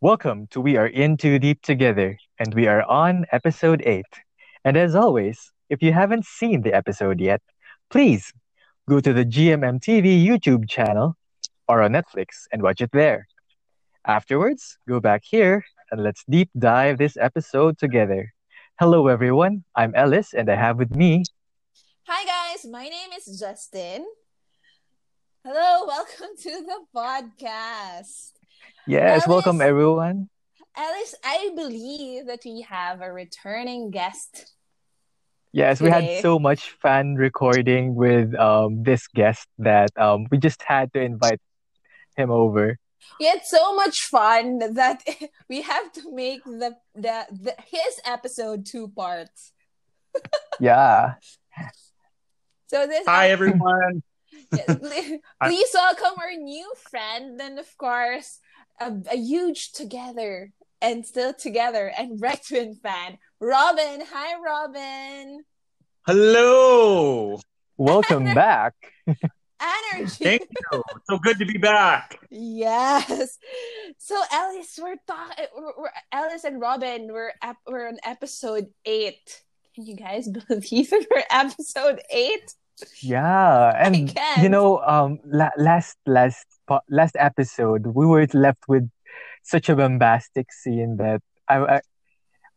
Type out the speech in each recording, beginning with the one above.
Welcome to We Are In Too Deep Together, and we are on episode 8. And as always, if you haven't seen the episode yet, please go to the GMMTV YouTube channel or on Netflix and watch it there. Afterwards, go back here and let's deep dive this episode together. Hello, everyone. I'm Ellis, and I have with me. Hi, guys. My name is Justin. Hello, welcome to the podcast. Yes, Alice- welcome, everyone. Alice, I believe that we have a returning guest. Yes, we had so much fun recording with um, this guest that um, we just had to invite him over. He had so much fun that we have to make the, the, the his episode two parts. Yeah. So this Hi, everyone. Yes, please welcome our new friend, and of course, a, a huge together and still together and BrightWin fan, Robin. Hi, Robin. Hello. Welcome back. Energy. Thank you. So good to be back. Yes. So Alice, we're talking. We're, we're Alice and Robin. We're ep- we're on episode eight. Can you guys believe it? We're episode eight. Yeah, and you know, um, la- last last last episode, we were left with such a bombastic scene that I, I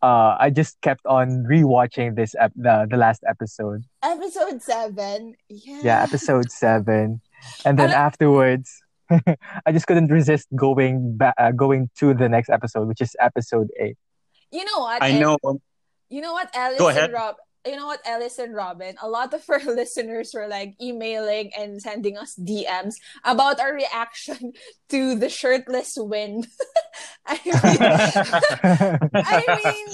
uh I just kept on rewatching this ep- the the last episode. Episode seven. Yeah. Yeah, episode seven, and then And- afterwards, I just couldn't resist going back, uh, going to the next episode, which is episode eight. You know what? I And- know. You know what, Alice Go and ahead. Rob. You know what, Alice and Robin. A lot of our listeners were like emailing and sending us DMs about our reaction to the shirtless win. I mean, I mean,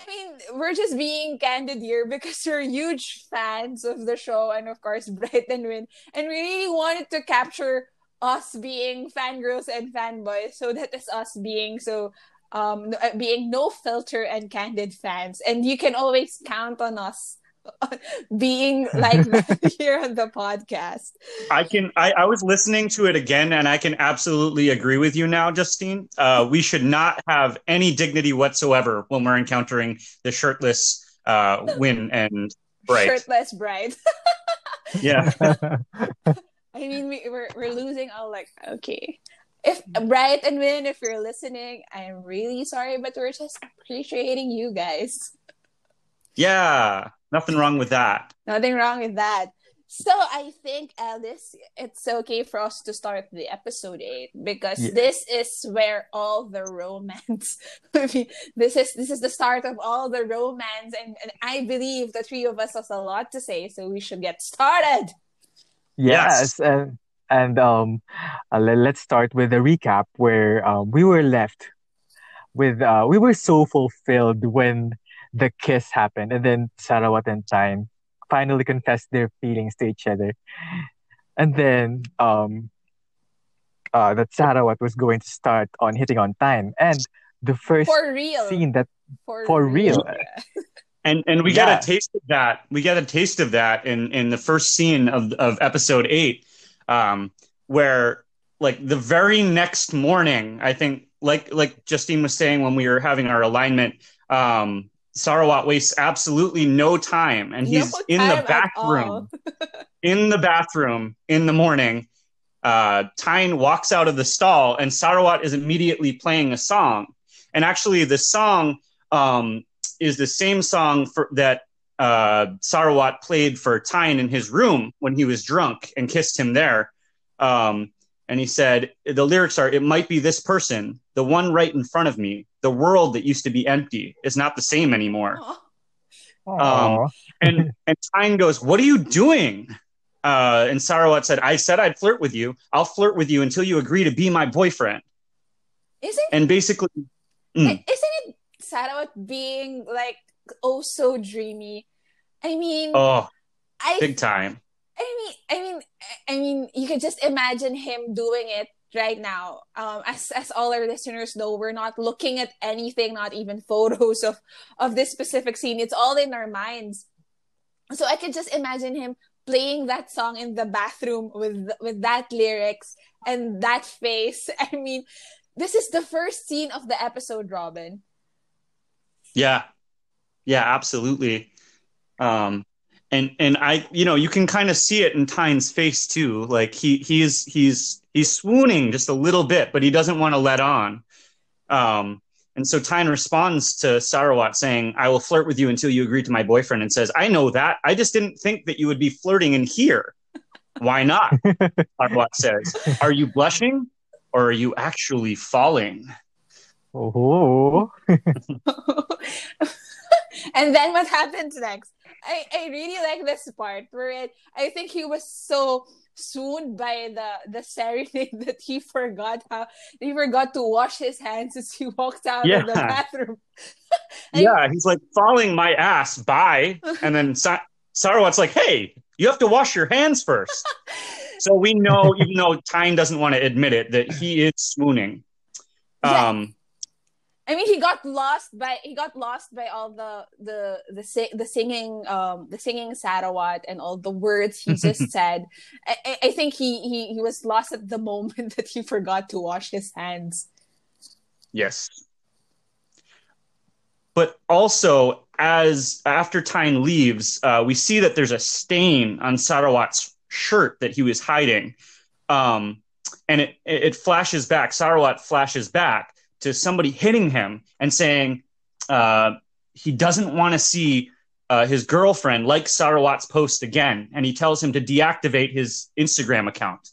I mean, we're just being candid here because we're huge fans of the show and of course Bright and Win, and we really wanted to capture us being fangirls and fanboys. So that is us being so um uh, being no filter and candid fans, and you can always count on us being like here on the podcast. I can. I, I was listening to it again, and I can absolutely agree with you now, Justine. Uh, we should not have any dignity whatsoever when we're encountering the shirtless uh, Win and Bright. Shirtless Bright. Yeah. I mean, we, we're we're losing all like okay. If mm-hmm. Bright and Win, if you're listening, I am really sorry, but we're just appreciating you guys. Yeah. Nothing wrong with that. Nothing wrong with that. So I think Alice, it's okay for us to start the episode eight because Yeah. this is where all the romance. This is this is the start of all the romance, and, and I believe the three of us has a lot to say, so we should get started. Yes, Yes. and and um, uh, let's start with a recap where um, we were left with uh, we were so fulfilled when the kiss happened, and then Sarawat and Tyne finally confessed their feelings to each other, and then um, uh, that Sarawat was going to start on hitting on Tyne, and the first For real. scene that For, for real. And and we Yeah. got a taste of that. We got a taste of that in in the first scene of of episode eight, um, where like the very next morning, I think, like like Justine was saying when we were having our alignment, um, Sarawat wastes absolutely no time, and he's No in the time at bathroom, in the bathroom in the morning. Uh, Tyne walks out of the stall, and Sarawat is immediately playing a song. And actually, the song um, is the same song for, that uh, Sarawat played for Tyne in his room when he was drunk and kissed him there. Um, and he said, the lyrics are, It might be this person, the one right in front of me. The world that used to be empty is not the same anymore Aw. Aw. and and Tyne goes, "What are you doing?" Uh, and Sarawat said, "I said I'd flirt with you. I'll flirt with you until you agree to be my boyfriend." Isn't And basically, Mm. isn't it Sarawat being like oh so dreamy? I mean, oh, I big time. I mean, I mean, I mean, you can just imagine him doing it right now. Um, as as all our listeners know, we're not looking at anything, not even photos of of this specific scene. It's all in our minds. So I could just imagine him playing that song in the bathroom with with that lyrics and that face. I mean, this is the first scene of the episode, Robin. Yeah. Yeah, absolutely. Um and and I you know, you can kind of see it in Tyne's face too. Like he he's he's he's swooning just a little bit, but he doesn't want to let on. Um and so Tyne responds to Sarawat saying, I will flirt with you until you agree to my boyfriend, and says, I know that. I just didn't think that you would be flirting in here. Why not? Sarawat says, Are you blushing or are you actually falling? Oh. and then what happens next? I, I really like this part where it, I think he was so swooned by the the serenade that he forgot how he forgot to wash his hands as he walked out Yeah. of the bathroom. And- yeah, he's like falling my ass. Bye. And then Sa- Sarawat's like, "Hey, you have to wash your hands first. so we know, even though Tyne doesn't want to admit it, that he is swooning. Um, I mean, he got lost by he got lost by all the the the si- the singing um the singing Sarawat and all the words he just said. I, I- think he, he he was lost at the moment that he forgot to wash his hands. yes. But also, as after Tyne leaves, uh, we see that there's a stain on Sarawat's shirt that he was hiding. Um, and it it flashes back. Sarawat flashes back to somebody hitting him and saying uh, he doesn't want to see uh, his girlfriend like Sarawat's post again, and he tells him to deactivate his Instagram account.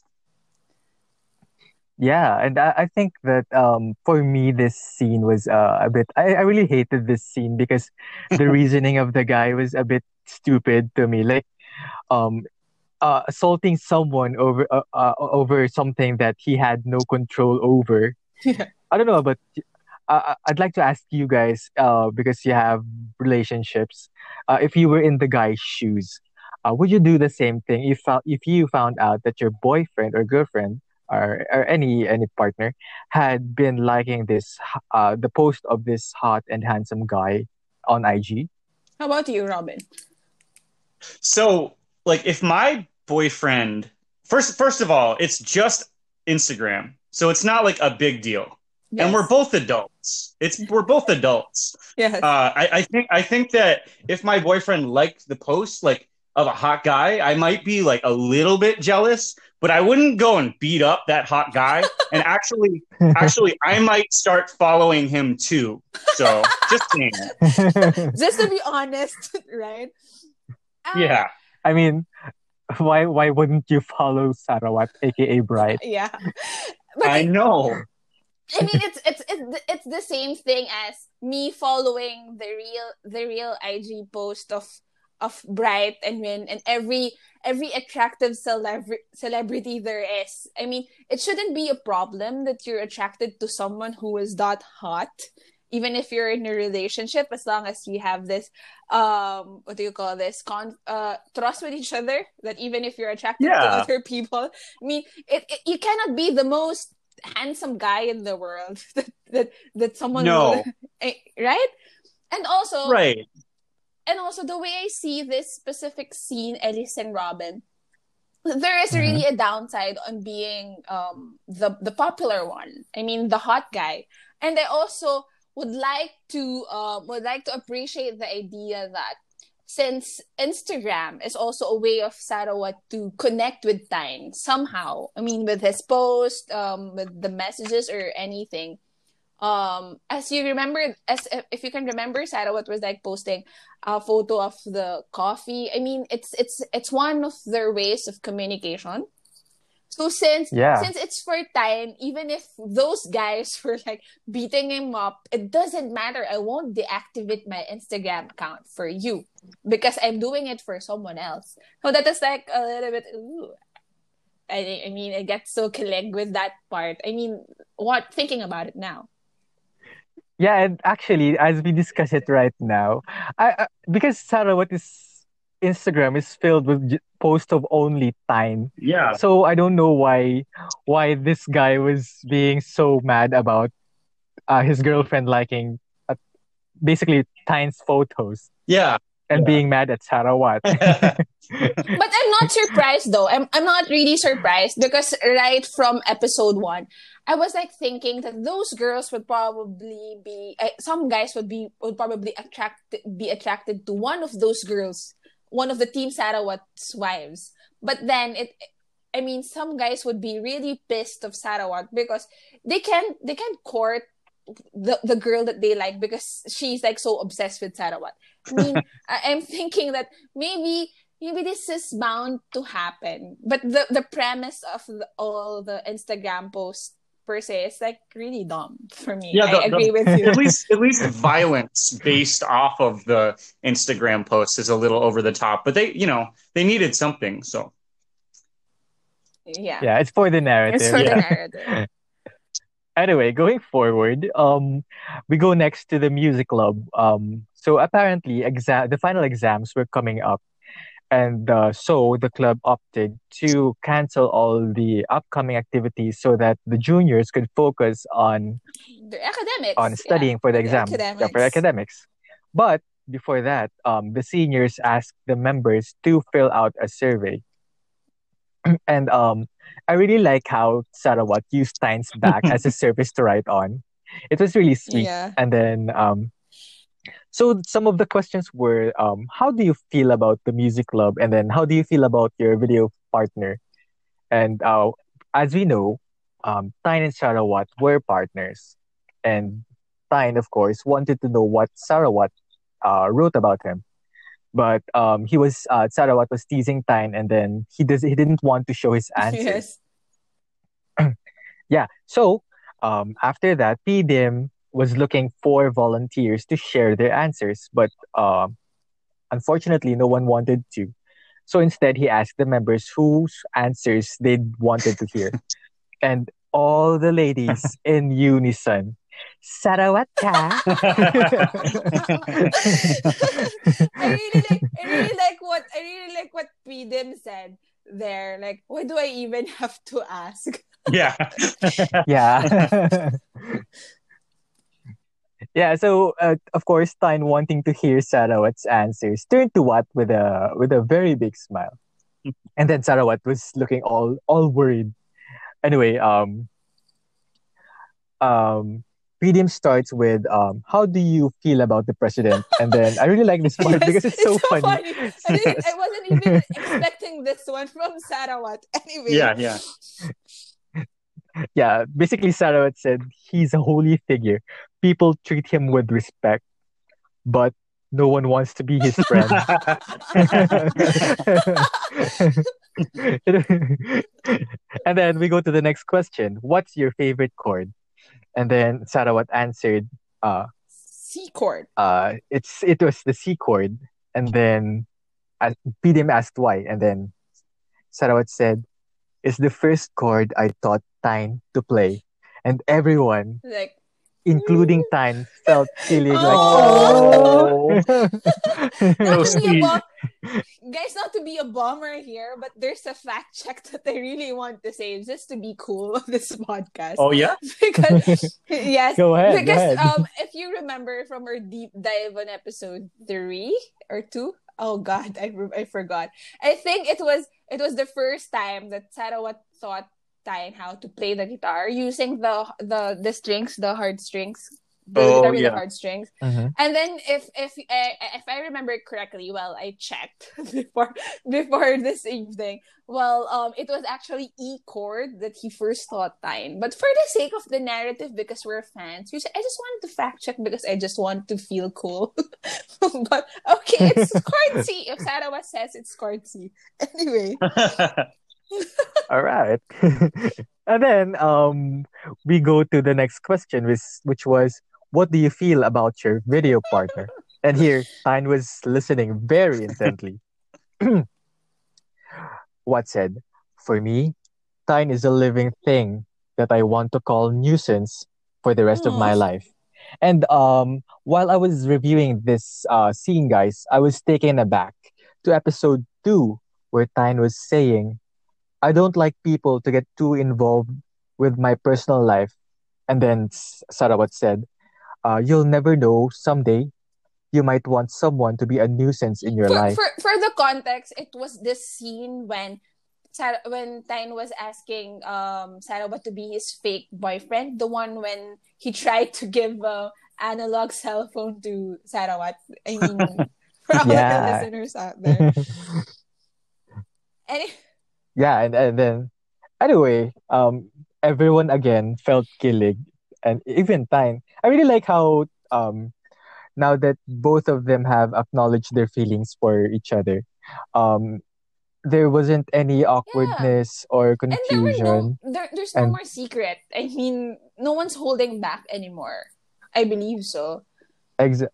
Yeah, and I, I think that um for me this scene was uh, a bit I, I really hated this scene because the reasoning of the guy was a bit stupid to me. Like um uh assaulting someone over uh, uh, over something that he had no control over. Yeah. I don't know, but uh, I'd like to ask you guys uh because you have relationships. Uh, if you were in the guy's shoes, uh, would you do the same thing if found if you found out that your boyfriend or girlfriend or, or any any partner had been liking this uh the post of this hot and handsome guy on IG. How about you, Robin? So, like, if my boyfriend first, first of all, it's just Instagram, so it's not like a big deal, and we're both adults. It's we're both adults. yes. Uh, I, I think I think that if my boyfriend liked the post, like of a hot guy, I might be like a little bit jealous, but I wouldn't go and beat up that hot guy. and actually, actually, I might start following him too. So just saying. Just to be honest, right? Uh, Yeah. I mean, why why wouldn't you follow Sarawat, aka Bright? Yeah. But I know. I mean, it's it's it's it's the same thing as me following the real the real IG post of of Bright and Win and every every attractive celebra- celebrity there is. I mean, it shouldn't be a problem that you're attracted to someone who is that hot, even if you're in a relationship, as long as you have this um what do you call this? Con uh trust with each other that even if you're attracted to other people. I mean it, it you cannot be the most handsome guy in the world that that, that someone No. Eh, right and also Right. and also the way I see this specific scene, Ellis and Robin, there is really a downside on being um the the popular one. I mean the hot guy. And I also would like to um would like to appreciate the idea that since Instagram is also a way of Sarawat to connect with Tyne somehow. I mean with his post, um with the messages or anything. Um as you remember as if you can remember Sarawat was like posting a photo of the coffee. I mean, it's it's it's one of their ways of communication. So since Yeah. since it's for Tyne, even if those guys were like beating him up, it doesn't matter. I won't deactivate my Instagram account for you because I'm doing it for someone else. So that is like a little bit. Ooh. I I mean, I get so kilig with that part. I mean, what thinking about it now? Yeah, and actually, as we discuss it right now, I, I because Sarah, is Instagram is filled with j- posts of only Tyne. Yeah. So I don't know why why this guy was being so mad about uh, his girlfriend liking uh, basically Tyne's photos. Yeah. and Yeah. being mad at Sarawat. But I'm not surprised though. I'm I'm not really surprised because right from episode one, I was like thinking that those girls would probably be uh, some guys would be would probably attract be attracted to one of those girls, one of the Team Sarawat's wives. But then it I mean some guys would be really pissed of Sarawat because they can't they can't court the the girl that they like because she's like so obsessed with Sarawat. I mean, I'm thinking that maybe maybe this is bound to happen. But the the premise of the, all the Instagram posts per se is like really dumb for me. Yeah, the- I agree the- with you. at least at least violence based off of the Instagram post is a little over the top, but they you know they needed something. So yeah. yeah, it's for the narrative. It's for yeah. the narrative. Anyway, going forward, um, we go next to the music club. Um, so apparently, exam the final exams were coming up, and uh, so the club opted to cancel all the upcoming activities so that the juniors could focus on The academics. on studying for the exam, yeah, for academics. academics. But before that, um, the seniors asked the members to fill out a survey. and um, I really like how Sarawat used Tyne's back as a surface to write on. It was really sweet. Yeah. And then, um, so some of the questions were, um, how do you feel about the music club? And then, how do you feel about your video partner? And uh, as we know, um, Tyne and Sarawat were partners. And Tyne, of course, wanted to know what Sarawat uh, wrote about him. But um, he was uh, Sarawat was teasing Tyne, and then he does he didn't want to show his answers. Yes. Yeah. So um, after that, PDIM was looking for volunteers to share their answers, but um, unfortunately, no one wanted to. So instead, he asked the members whose answers they wanted to hear, and all the ladies in unison, Sarawat ka? I really like I really like what I really like what Pdim said there. Like, why do I even have to ask? yeah, yeah. yeah, so uh, of course Tyne wanting to hear Sarawat's answers turned to Wat with a with a very big smile. and then Sarawat was looking all all worried. Anyway, um um Pdim starts with um how do you feel about the president? And then I really like this part Yes, because it's so, funny. I, didn't, I wasn't even expecting this one from Sarawat. Anyway. yeah, yeah. yeah, basically Sarawat said he's a holy figure. People treat him with respect, but no one wants to be his friend. and then we go to the next question. What's your favorite chord? And then Sarawat answered, uh, C chord. uh, it's it was the C chord. And then uh, PDM asked why. And then Sarawat said, it's the first chord I taught Tyne to play. And everyone, Like, including Tyne, felt feeling like, Oh. not to be a sweet. bom- guys, not to be a bomber here, but there's a fact check that I really want to say just to be cool of this podcast. Oh yeah, because yes, Go ahead, go because ahead. um, if you remember from our deep dive on episode three or two, oh god, I I forgot. I think it was it was the first time that Sarawat taught Tyne how to play the guitar using the the the strings, the hard strings, the Oh, guitar with yeah. the hard strings. Mhm. And then if if uh, if I remember correctly, well, I checked before before this evening. Well, um, it was actually E chord that he first taught Tyne. But for the sake of the narrative, because we're fans, we, I just wanted to fact check because I just want to feel cool. but okay, it's chord C. If Sarawat says it's chord C. Anyway, All right. and then um we go to the next question which which was what do you feel about your video partner? And here Tyne was listening very intently. what said, For me, Tyne is a living thing that I want to call nuisance for the rest of my life. And um while I was reviewing this uh scene, guys, I was taken aback to episode two where Tyne was saying I don't like people to get too involved with my personal life. And then Sarawat said, uh, You'll never know someday you might want someone to be a nuisance in your for, life. for for the context, it was this scene when Sarah, when Tyne was asking um Sarawat to be his fake boyfriend, the one when he tried to give a analog cell phone to Sarawat. I mean, for all the listeners out there. And yeah, and, and then anyway, um, everyone again felt kilig, and even Tyne. I really like how um, now that both of them have acknowledged their feelings for each other, um, there wasn't any awkwardness or confusion. and there were no there, there's no And- more secret. I mean, no one's holding back anymore. I believe so. Exa-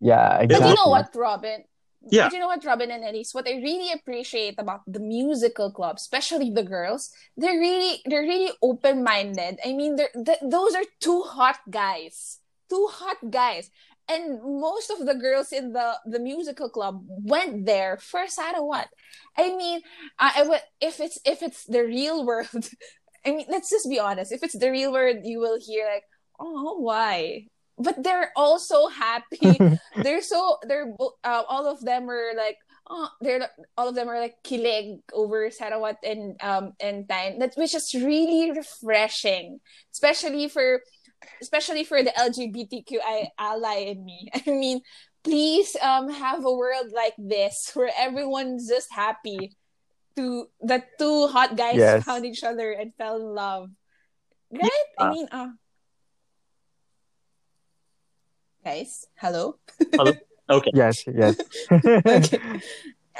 yeah, But exactly. you know what, Robin? Yeah. But you know what, Robin and Elise? What I really appreciate about the musical club, especially the girls, they're really they're really open minded. I mean, they're th- those are two hot guys, two hot guys, and most of the girls in the the musical club went there for Sarawat. I mean, I, I would if it's if it's the real world. I mean, let's just be honest. If it's the real world, you will hear like, "Oh, why?" But they're all so happy. They're so they're uh, all of them are like oh they're all of them are like kilig over Sarawat and um and Tyne that which is really refreshing especially for especially for the LGBTQI ally in me. I mean please um have a world like this where everyone's just happy to that two hot guys Yes. found each other and fell in love. Right? I mean uh guys hello Hello. Okay. Yes, yes. okay.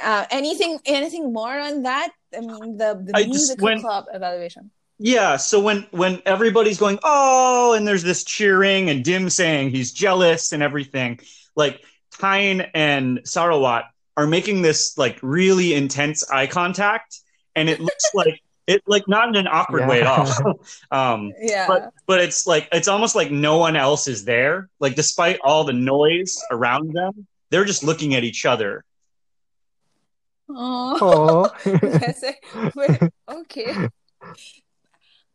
Uh, anything anything more on that? I mean the, the I just musical went- club evaluation. Yeah, so when when everybody's going, oh, and there's this cheering and Dim saying he's jealous and everything, like Tyne and Sarawat are making this like really intense eye contact, and it looks like it like not in an awkward way at all. um, Yeah. but but it's like it's almost like no one else is there. Like despite all the noise around them, they're just looking at each other. oh. Yes, I- but- okay.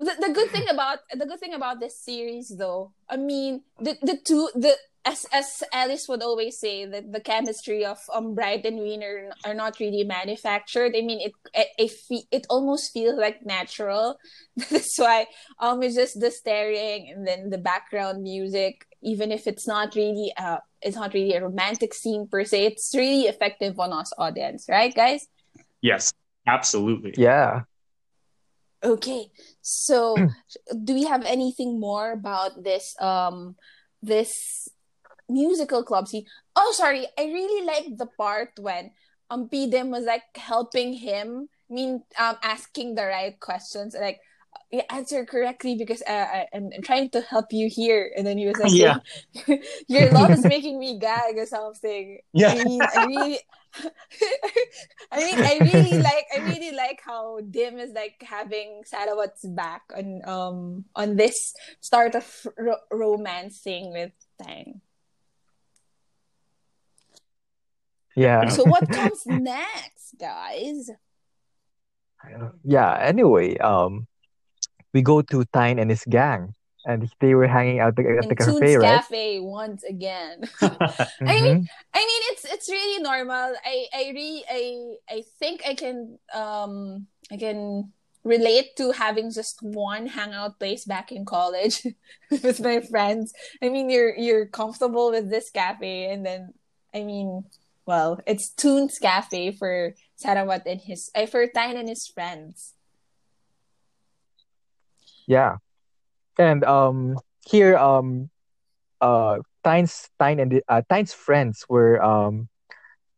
The, the good thing about the good thing about this series though, I mean the the two the as as Alice would always say that the chemistry of um Bright and Wiener are not really manufactured. I mean it it it, it almost feels like natural. That's why um it's just the staring and then the background music, even if it's not really uh it's not really a romantic scene per se, it's really effective on us audience, right guys? Yes, absolutely. yeah. Okay, so do we have anything more about this um this musical club scene? Oh, sorry, I really like the part when um Pidem was like helping him, I mean um asking the right questions, like you answer correctly because uh, I, I'm, I'm trying to help you here, and then he was like, Yeah. "Your love is making me gag" or something. Yeah. I mean, I really, I mean, I really like, I really like how Dim is like having Sarawat's back on um on this start of ro- romance thing with Tang. Yeah. So what comes next, guys? yeah anyway um we go to Tyne and his gang and they were hanging out at the In Toons cafe right Cafe once again. Mhm. I mean, I mean, it's it's really normal. I I really I I think I can um I can relate to having just one hangout place back in college with my friends. I mean, you're you're comfortable with this cafe, and then I mean, well, it's Toons Cafe for Sarawat and his uh, for Tyne and his friends. Yeah. And um here um uh Tyne's Tyne and uh, Tyne's friends were um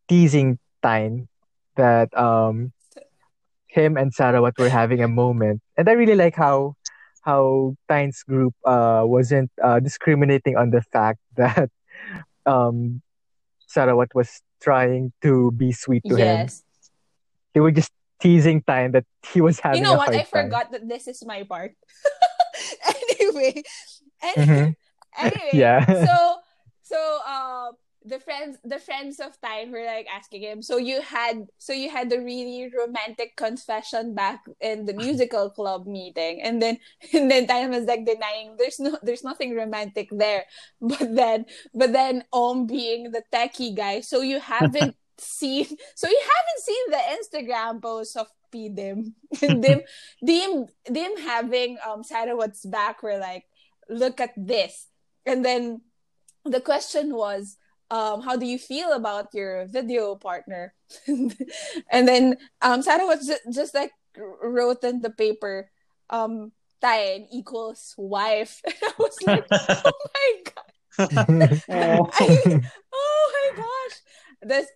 teasing Tyne that um him and Sarawat were having a moment. And I really like how how Tyne's group uh wasn't uh discriminating on the fact that um Sarawat was trying to be sweet to him. They were just teasing Tyne that he was having You know what? I time. forgot that this is my part. anyway, any- Mhm. anyway, Yeah. so so um the friends the friends of Tyne were like asking him so you had so you had the really romantic confession back in the musical club meeting? And then and then Tyne was like denying there's no there's nothing romantic there. But then but then Om being the techie guy so you haven't seen so you haven't seen the Instagram posts of P-Dim. And them them them having um Sarawat's back were like look at this. And then the question was um, how do you feel about your video partner? and then um, Sarah was just, just like wrote in the paper, um, Tyne equals wife. And I was like, oh my god. Oh. I, oh my gosh. This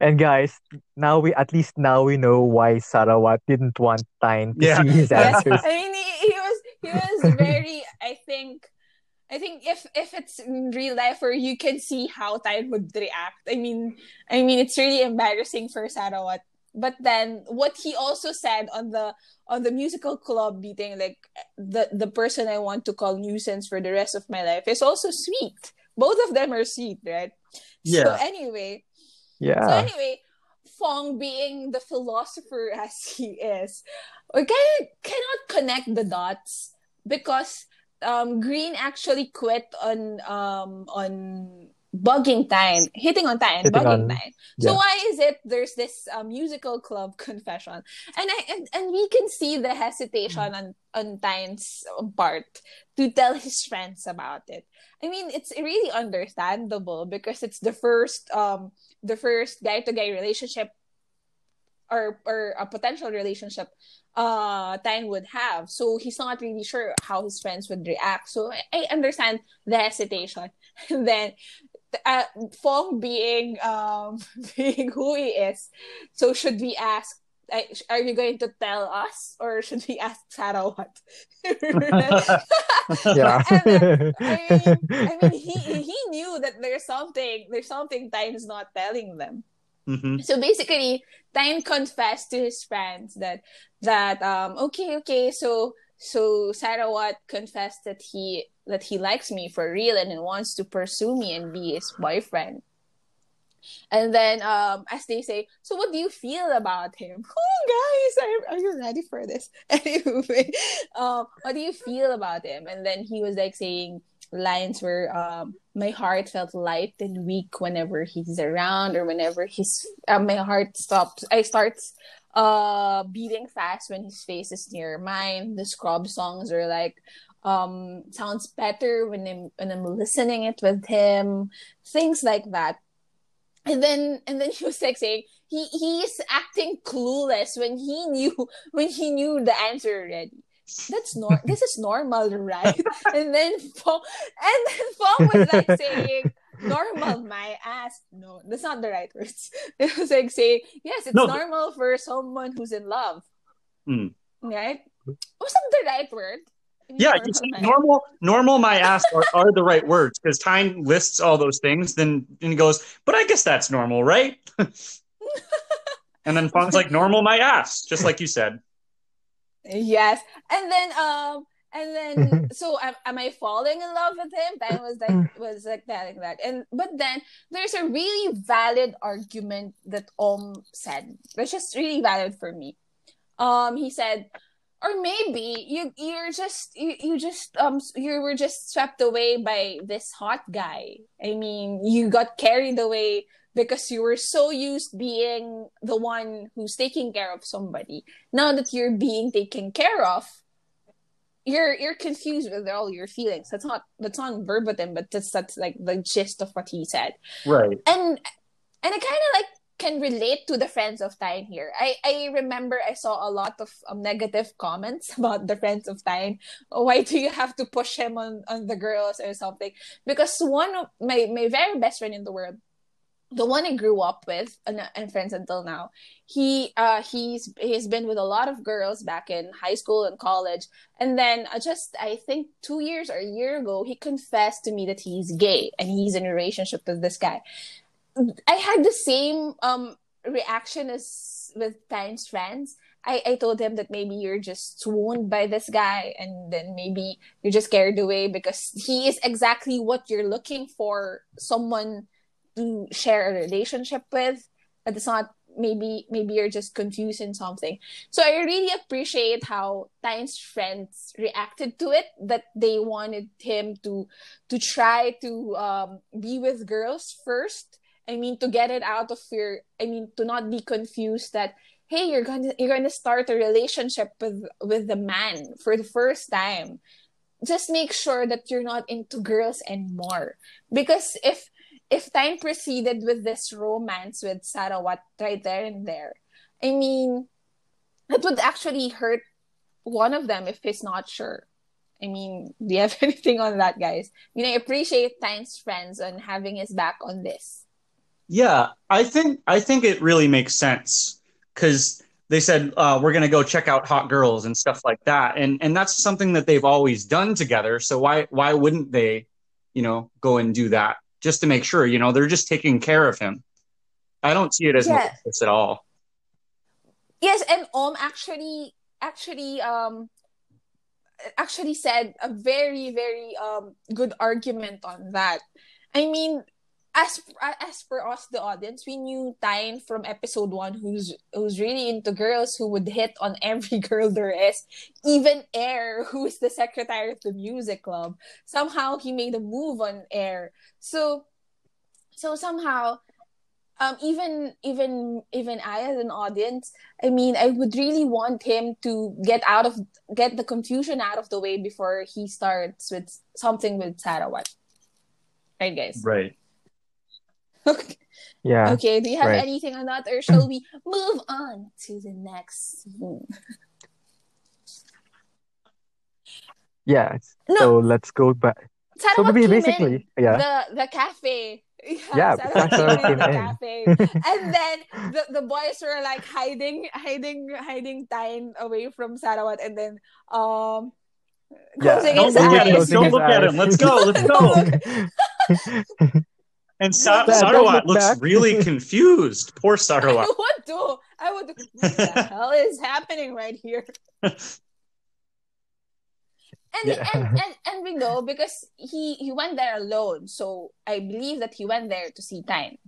And guys, now we at least now we know why Sarawat didn't want Tyne to Yeah. see his yes, answers. I mean he, he was he was very I think I think if if it's in real life where you can see how Tyne would react. I mean I mean it's really embarrassing for Sarawat. But then what he also said on the on the musical club meeting, like the the person I want to call nuisance for the rest of my life is also sweet. Both of them are sweet, right? Yeah. So anyway. Yeah. so anyway, Fong being the philosopher as he is, we kind of cannot connect the dots because um, Green actually quit on um, on bugging Tyne, hitting on Tyne, Hitting bugging on- Tyne. So yeah. why is it there's this uh, musical club confession, and I and, and we can see the hesitation on on Tyne's part to tell his friends about it. I mean, it's really understandable because it's the first um the first guy to guy relationship or or a potential relationship uh Tyne would have. So he's not really sure how his friends would react. So I, understand the hesitation. And then uh, Fong being um being who he is. So should we ask are you going to tell us or should we ask Sarawat? Yeah. And, I mean, I mean, he he knew that there's something there's something Tyne's not telling them. Mhm. So basically, Tyne confessed to his friends that that um okay okay so so Sarawat confessed that he that he likes me for real and wants to pursue me and be his boyfriend. And then um as they say, so what do you feel about him? Oh guys, are, are you ready for this? Anyway, um what do you feel about him? And then he was like saying lines where um my heart felt light and weak whenever he's around or whenever his uh, my heart stops I starts uh beating fast when his face is near mine. The Scrubb songs are like um sounds better when I'm when I'm listening it with him. Things like that. And then and then he was like saying he he's acting clueless when he knew when he knew the answer already that's nor this is normal right and then Fong, and then Fong was like saying normal my ass no that's not the right words it was like saying yes it's No, normal for someone who's in love Hmm. right was that the right word Yeah, normal my- normal, normal, my ass are, are the right words because Tyne lists all those things. Then and he goes, but I guess that's normal, right? and then Fong's like, normal, my ass, just like you said. Yes. And then um and then so am, am I falling in love with him? That was like was like telling that. And but then there's a really valid argument that Om said, which is really valid for me. Um he said or maybe you you're just you, you just um you were just swept away by this hot guy. I mean, you got carried away because you were so used being the one who's taking care of somebody. Now that you're being taken care of you're you're confused with all your feelings. That's not that's not verbatim but that's that's like the gist of what he said. Right. and and i kind of like can relate to the friends of Tyne here. I i remember i saw a lot of um, negative comments about the friends of Tyne. Why do you have to push him on on the girls or something? Because one of my my very best friend in the world the one I grew up with and, and friends until now, he uh he's he's been with a lot of girls back in high school and college, and then uh, just I think two years or a year ago, he confessed to me that he's gay and he's in a relationship with this guy. I had the same um reaction as with Tyne's friends. I, I told him that maybe you're just swooned by this guy and then maybe you're just carried away because he is exactly what you're looking for someone to share a relationship with but it's not maybe maybe you're just confused in something. So i really appreciate how Tyne's friends reacted to it that they wanted him to to try to um, be with girls first. I mean to get it out of your i mean to not be confused that hey you're gonna you're gonna start a relationship with with the man for the first time. Just make sure that you're not into girls anymore. Because if if Tyne proceeded with this romance with Sarawat right there and there, I mean, it would actually hurt one of them if he's not sure. I mean, do you have anything on that, guys? I mean, I appreciate Tyne's friends on having his back on this. Yeah, I think I think it really makes sense because they said uh, we're going to go check out hot girls and stuff like that, and and that's something that they've always done together. So why why wouldn't they, you know, go and do that? Just to make sure. You know, they're just taking care of him. I don't see it as yeah. malicious at all. Yes, and Om actually actually um actually said a very very um good argument on that. I mean, as as for us the audience we knew Tyne from episode one who's who's really into girls who would hit on every girl there is even air who is the secretary of the music club. Somehow he made a move on air. So so somehow um even even even i as an audience i mean i would really want him to get out of get the confusion out of the way before he starts with something with sarawat right guys? Right Okay. Yeah. Okay. Do you have right. anything on that, or shall we move on to the next scene? Yeah. No. So let's go back. Sarawat So maybe came basically, in yeah. the the cafe. Yeah, Sarawat Sarawat came in the in. cafe, and then the, the boys were like hiding, hiding, hiding Tyne away from Sarawat, and then um Yeah. closing Don't look at him. eyes. Don't look at him. Let's go. Let's go. And Sa- Dad, Sarawat looks back. really confused. Poor I Sarawat. would do. I would. do. What the hell is happening right here? And, Yeah. and and and we know because he he went there alone, so I believe that he went there to see Tyne.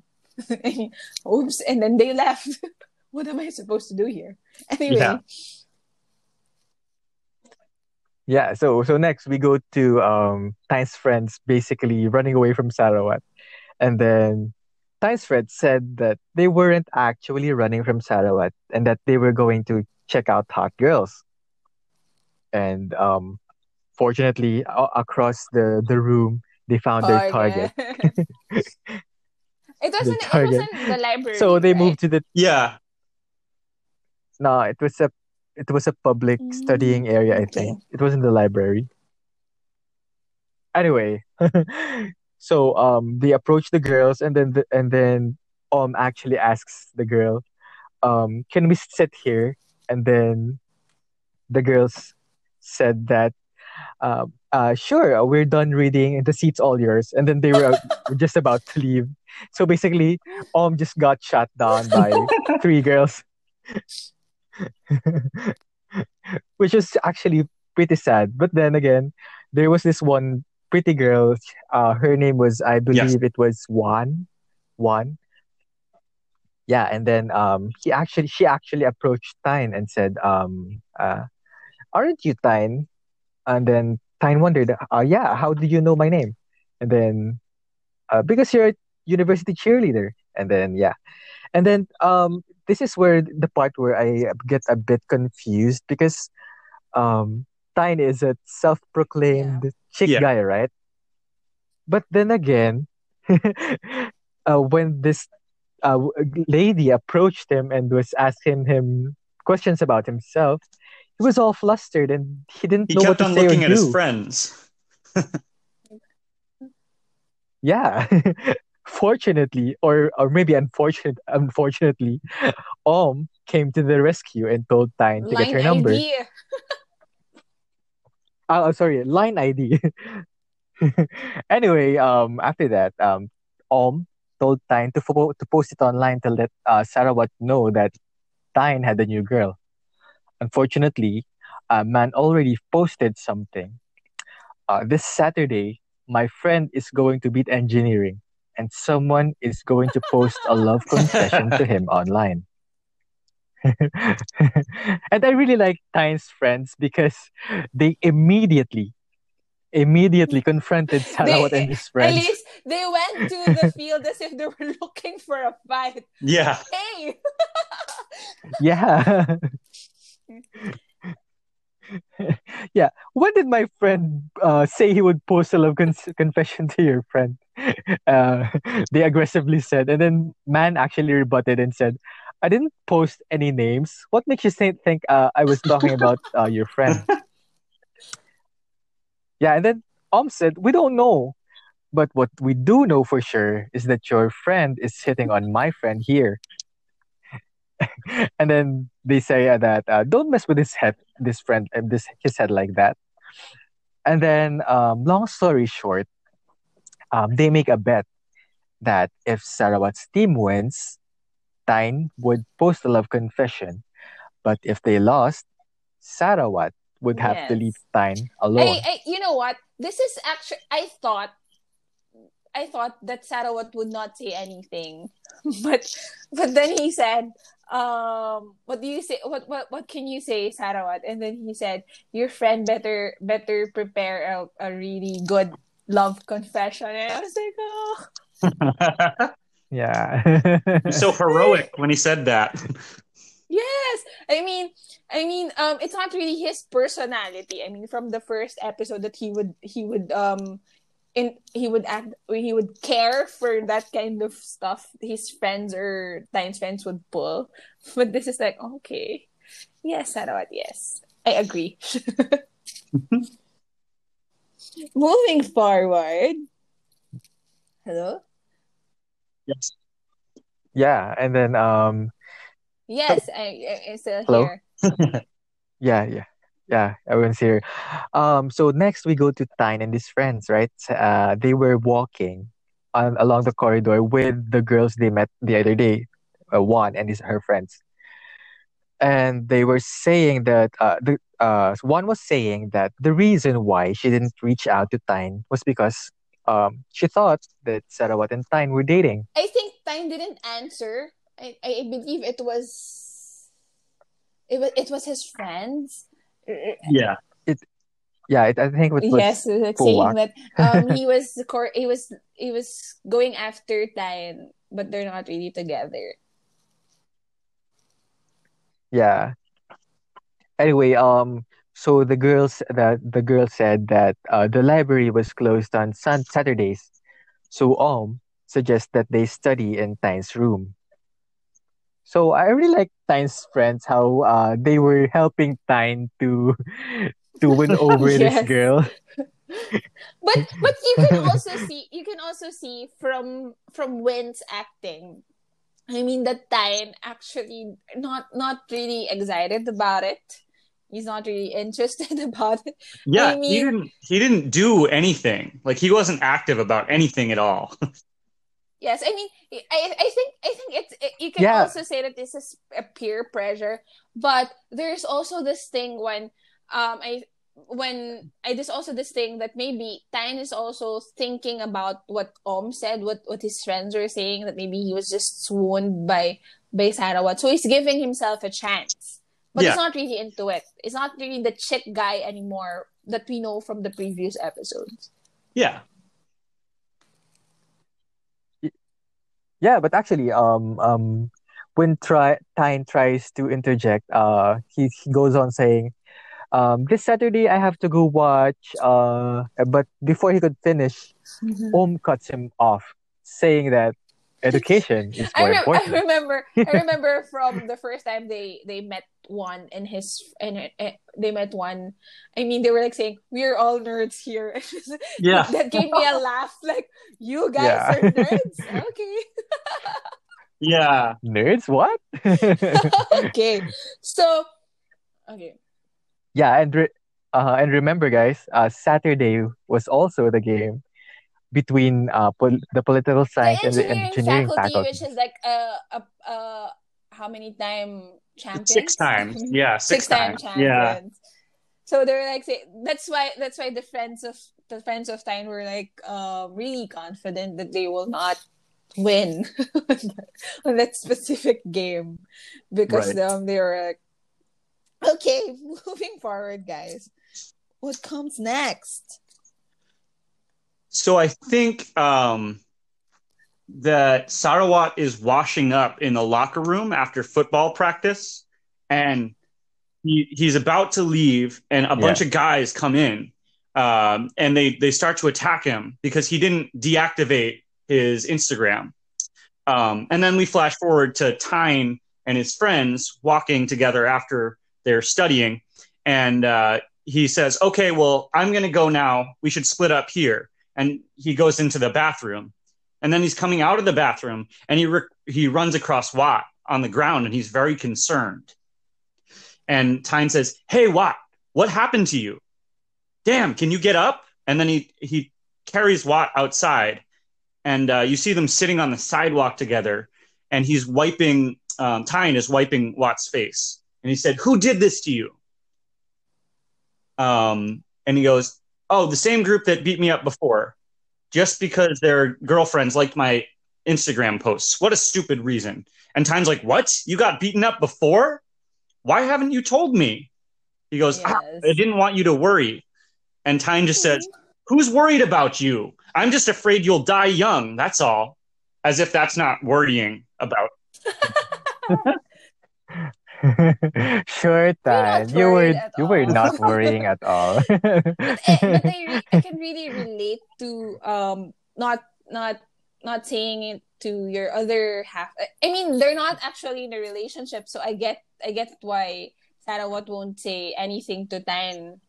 Oops! And then they left. what am I supposed to do here? Anyway, Yeah. Yeah, so so next we go to um Tyne's friends basically running away from Sarawat. And then Tyne's friends said that they weren't actually running from Sarawat and that they were going to check out hot girls. And um fortunately a- across the the room they found their target. it wasn't. It target. wasn't the library. So they right? moved to the Yeah. no, it was a it was a public Mm, studying area, I okay. think. It was in the library. Anyway, so um they approach the girls and then the, and then um actually asks the girl, um, can we sit here? And then the girls said that um uh sure, we're done reading and the seat's all yours. And then they were just about to leave. So basically, um just got shot down by three girls. Which is actually pretty sad. But then again, there was this one pretty girl. Uh, her name was, I believe it was Juan. Juan. Yeah, and then um, he actually, she actually approached Tyne and said, um, uh, "Aren't you Tyne?" And then Tyne wondered, uh, "Yeah, how do you know my name?" And then, uh, because you're a university cheerleader. And then yeah, and then um, this is where the part where I get a bit confused because um Tyne is a self-proclaimed chick Yeah. guy, right? But then again, uh, when this uh, lady approached him and was asking him questions about himself, he was all flustered and he didn't He know what kept to on say or looking at his do. friends. Yeah. Fortunately, or or maybe unfortunate, unfortunately, Om came to the rescue and told Tyne to get Line her number. ID. Oh, oh, sorry, line ID. anyway, um, after that, um, Om told Tyne to fo- to post it online to let uh, Sarawat know that Tyne had a new girl. Unfortunately, uh, man already posted something. Uh, this Saturday, my friend is going to beat engineering. and someone is going to post a love confession to him online. and I really like Tyne's friends because they immediately, immediately confronted Sarawat and his friends. At least they went to the field as if they were looking for a fight. Yeah. Hey, Yeah. yeah. When did my friend uh, say he would post a love con- confession to your friend? Uh, they aggressively said. And then man actually rebutted and said, I didn't post any names. What makes you think uh, I was talking about uh, your friend? yeah. And then Om said, We don't know. But what we do know for sure is that your friend is hitting on my friend here. and then they say uh, that uh, don't mess with his head, this friend, uh, this his head like that. And then, um, long story short, um, they make a bet that if Sarawat's team wins, Tyne would post a love confession. But if they lost, Sarawat would have to leave Tyne alone. I, I, you know what? This is actually. I thought, I thought that Sarawat would not say anything, but, but then he said, um, "What do you say? What, what, what can you say, Sarawat?" And then he said, "Your friend better, better prepare a, a really good love confession." And I was like, "Oh, yeah. He's so heroic when he said that. Yes, I mean, I mean, um, it's not really his personality. I mean, from the first episode that he would he would um, in he would act he would care for that kind of stuff. His friends or Tyne's friends would pull, but this is like okay, yes, Sarawat, yes, I agree. Moving forward, hello. Yes. yeah. And then, um, Yes, I, I- I'm still Hello? here. Yeah, yeah, yeah. Everyone's here. Um, so next we go to Tyne and his friends, right? Uh, they were walking on along the corridor with the girls they met the other day, uh, Juan and his her friends, and they were saying that uh, the uh, one was saying that the reason why she didn't reach out to Tyne was because um she thought that Sarawat and Tyne were dating. I think Tyne didn't answer. I, I believe it was it was it was his friends. Yeah. It yeah, it, I think it was yes, like for saying what? that um he was the cor- he was he was going after Tyne, but they're not really together. Yeah. Anyway, um, so the girls that the girl said that uh, the library was closed on sun Saturdays, so um suggests that they study in Tyne's room. So I really like Tyne's friends how uh they were helping Tyne to to win over Yes. this girl. But but you can also see you can also see from from Win's acting. I mean that Tyne actually not not really excited about it. He's not really interested about it. Yeah. I he didn't he didn't do anything. Like he wasn't active about anything at all. Yes, I mean, I, I think I think it's it, you can Yeah. also say that this is a peer pressure, but there's also this thing when um I when I there's also this thing that maybe Tyne is also thinking about what Om said, what what his friends were saying that maybe he was just swooned by by Sarawat, so he's giving himself a chance, but Yeah. he's not really into it. It's not really the chick guy anymore that we know from the previous episodes. yeah. Yeah, but actually, um, um, when try Tyne tries to interject, uh, he, he goes on saying, um, this Saturday I have to go watch. Uh, but before he could finish, Om cuts him off, saying that education is I, more rem- I remember I remember from the first time they they met one and his and uh, they met one I mean they were like saying we're all nerds here Yeah. that gave me a laugh like you guys Yeah. are nerds okay Yeah. Nerds, what? okay so okay yeah, and re- uh, and remember, guys, uh, Saturday was also the game between uh pol- the political the science and the engineering, engineering faculty, faculty. which is like a a, a how many time champions Six times. Yeah. Six, six time times. Yeah. champions. So they're like say that's why that's why the friends of the friends of Tyne were like uh, really confident that they will not win on that specific game because Right. um, they were like, okay, moving forward, guys. What comes next? So I think um, that Sarawat is washing up in the locker room after football practice, and he, he's about to leave, and a bunch of guys come in, um, and they they start to attack him because he didn't deactivate his Instagram. Um, and then we flash forward to Tyne and his friends walking together after they're studying, and uh, he says, "Okay, well, I'm going to go now. We should split up here." And he goes into the bathroom, and then he's coming out of the bathroom, and he re- he runs across Wat on the ground, and he's very concerned. And Tyne says, "Hey, Wat, what happened to you? Damn, can you get up?" And then he he carries Wat outside, and uh, you see them sitting on the sidewalk together, and he's wiping. Um, Tyne is wiping Wat's face, and he said, "Who did this to you?" Um, and he goes, "Oh, the same group that beat me up before, just because their girlfriends liked my Instagram posts. What a stupid reason." And Tyne's like, "What? You got beaten up before? Why haven't you told me?" He goes, "Ah, "I didn't want you to worry." And Tyne just says, "Who's worried about you? I'm just afraid you'll die young. That's all." As if that's not worrying about. sure, Tan. You were you were not worrying at all. but, I, but I, I can really relate to um not not not saying it to your other half. I- mean, they're not actually in a relationship, so I get I get why Sarawat won't say anything to Tan,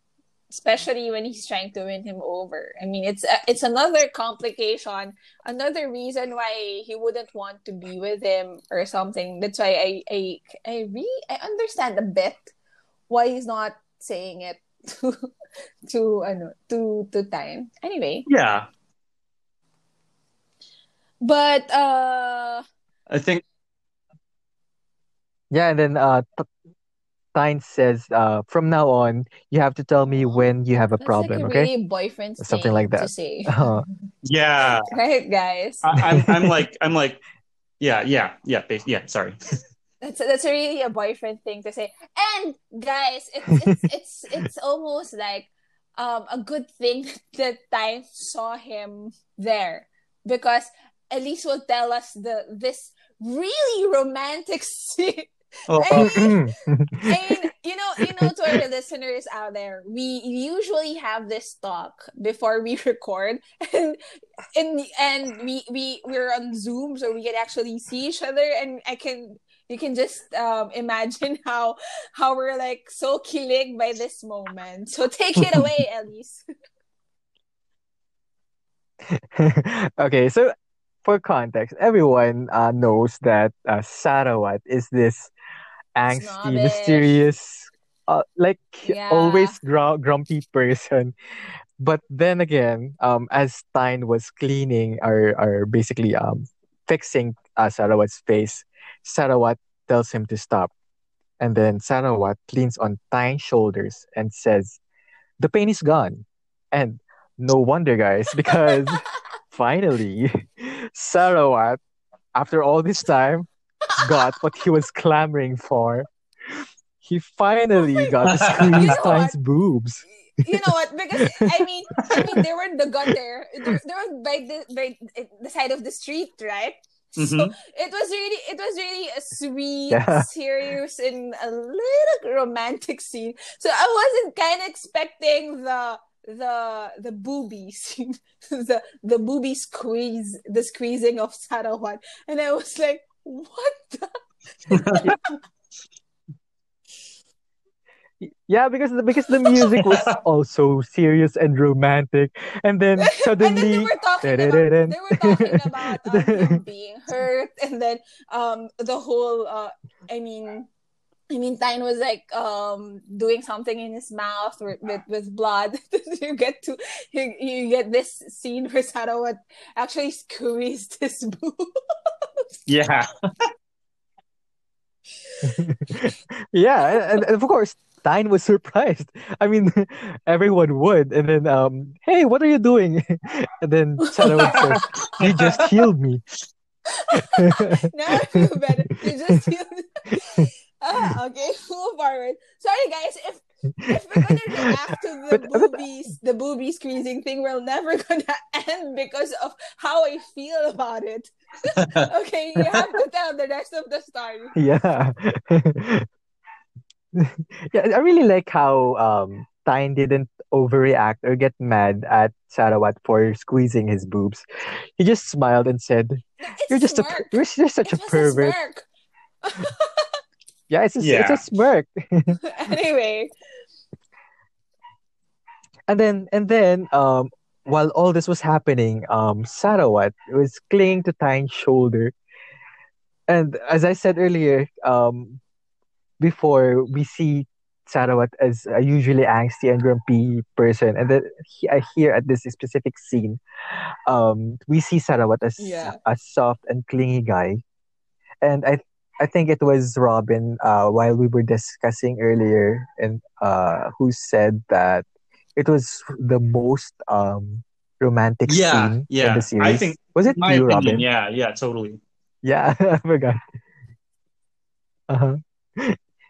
especially when he's trying to win him over. I mean, it's a, it's another complication, another reason why he wouldn't want to be with him or something. That's why I I I really I understand a bit why he's not saying it to to ano to to Tyne anyway Yeah, but uh I think yeah, and then uh, T- Tyne says, uh, from now on, you have to tell me when you have a that's problem, like a okay? really boyfriend Something thing like to that. say. Uh, yeah. right guys? I, I'm I'm like I'm like yeah yeah yeah bas- yeah sorry. That's that's really a boyfriend thing to say. And guys it's it's it's, it's almost like um a good thing that Tyne saw him there. Because at least will tell us the this really romantic scene oh, mean, and you know, you know, to our listeners out there, we usually have this talk before we record, and and and we we we're on Zoom, so we can actually see each other, and I can you can just um, imagine how how we're like so kilig by this moment. So take it away, Elise. okay, so for context, everyone uh, knows that uh, Sarawat is this angsty, Snobbish. mysterious, uh, like Yeah. always gr- grumpy person. But then again, um, as Tyne was cleaning or, or basically um, fixing uh, Sarawat's face, Sarawat tells him to stop. And then Sarawat leans on Tyne's shoulders and says, The pain is gone. And no wonder, guys, because finally, Sarawat, after all this time, got what he was clamoring for. He finally got to You squeeze know Tyne's boobs. you know what? Because I mean, I mean, they were in the gun there. They, they were by the by the side of the street, right? So Mhm. it was really, it was really a sweet, Yeah. serious, and a little romantic scene. So I wasn't kind of expecting the the the boobies, the the booby squeeze, the squeezing of Sarawat, and I was like, what? The? Yeah, because the, because the music was also serious and romantic, and then and then suddenly, they were talking about were talking about um, being hurt and then um the whole uh I mean I mean Tyne was like um doing something in his mouth with with, with blood. you get to you, you get this scene where Sarawat actually squeezed his boob. Yeah yeah, and, and of course, Tyne was surprised. I mean, everyone would. And then, um, hey, what are you doing? and then Sarawat says, you just healed me. now I feel better. You just feel. Ah, okay, move forward. Sorry, guys. If if we're gonna react to the But- but- boobies, the booby squeezing thing, we're never gonna end because of how I feel about it. okay, you have to tell the rest of the story. yeah. yeah, I really like how um Tyne didn't overreact or get mad at Sarawat for squeezing his boobs. He just smiled and said, It's "You're just a smirk. you're just such It a was pervert." smirk. Yeah, it's a, it's a smirk. anyway, And then and then um while all this was happening, um Sarawat was clinging to Tyne's shoulder. And as I said earlier, um before we see Sarawat as a usually angsty and grumpy person, and then he, I hear at this specific scene, um, we see Sarawat as Yeah. a soft and clingy guy, and I I think it was Robin uh, while we were discussing earlier, and uh, who said that it was the most um romantic Yeah, scene yeah. in the I series. think- was it you, opinion, Robin? yeah, yeah, totally. Yeah, I forgot. Uh-huh.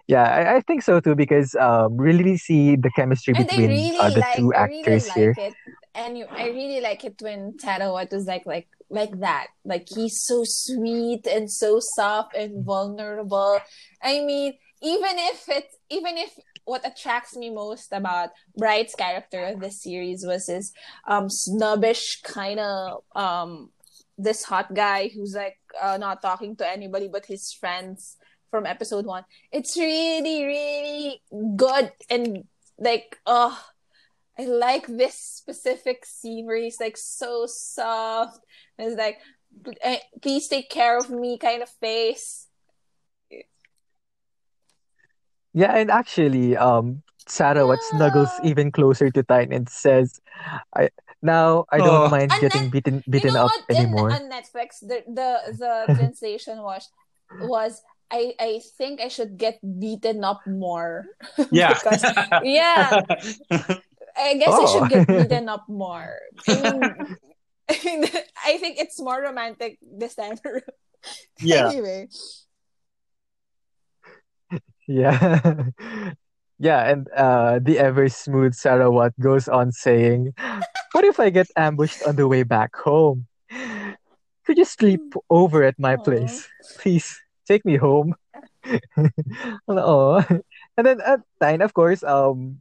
Yeah, I, I think so too because um really see the chemistry and between really uh, the like, two I really actors like here. it, and you, I really like it when Sarawat was like, like, like that. Like he's so sweet and so soft and vulnerable. I mean, even if it, even if what attracts me most about Bright's character of this series was his um snobbish kind of um this hot guy who's like uh, not talking to anybody but his friends from episode one. It's really, really good and like oh I like this specific scene where he's like so soft. And it's like, "Eh, please take care of me kind of face. Yeah, and actually, um, Sarawat snuggles Yeah. even closer to Tyne and says, "I now I don't Oh. mind And getting then- beaten You beaten know up what? In, anymore." on Netflix, the the the translation was was I I think I should get beaten up more. Yeah. Because- yeah, I guess I Oh. should get beaten up more. I mean, I think it's more romantic this time. yeah. Anyway, Yeah. Yeah, and uh, the ever smooth Sarawat goes on saying, What if I get ambushed on the way back home? Could you sleep over at my place? Please take me home. oh. And then uh, Tyne, of course, um,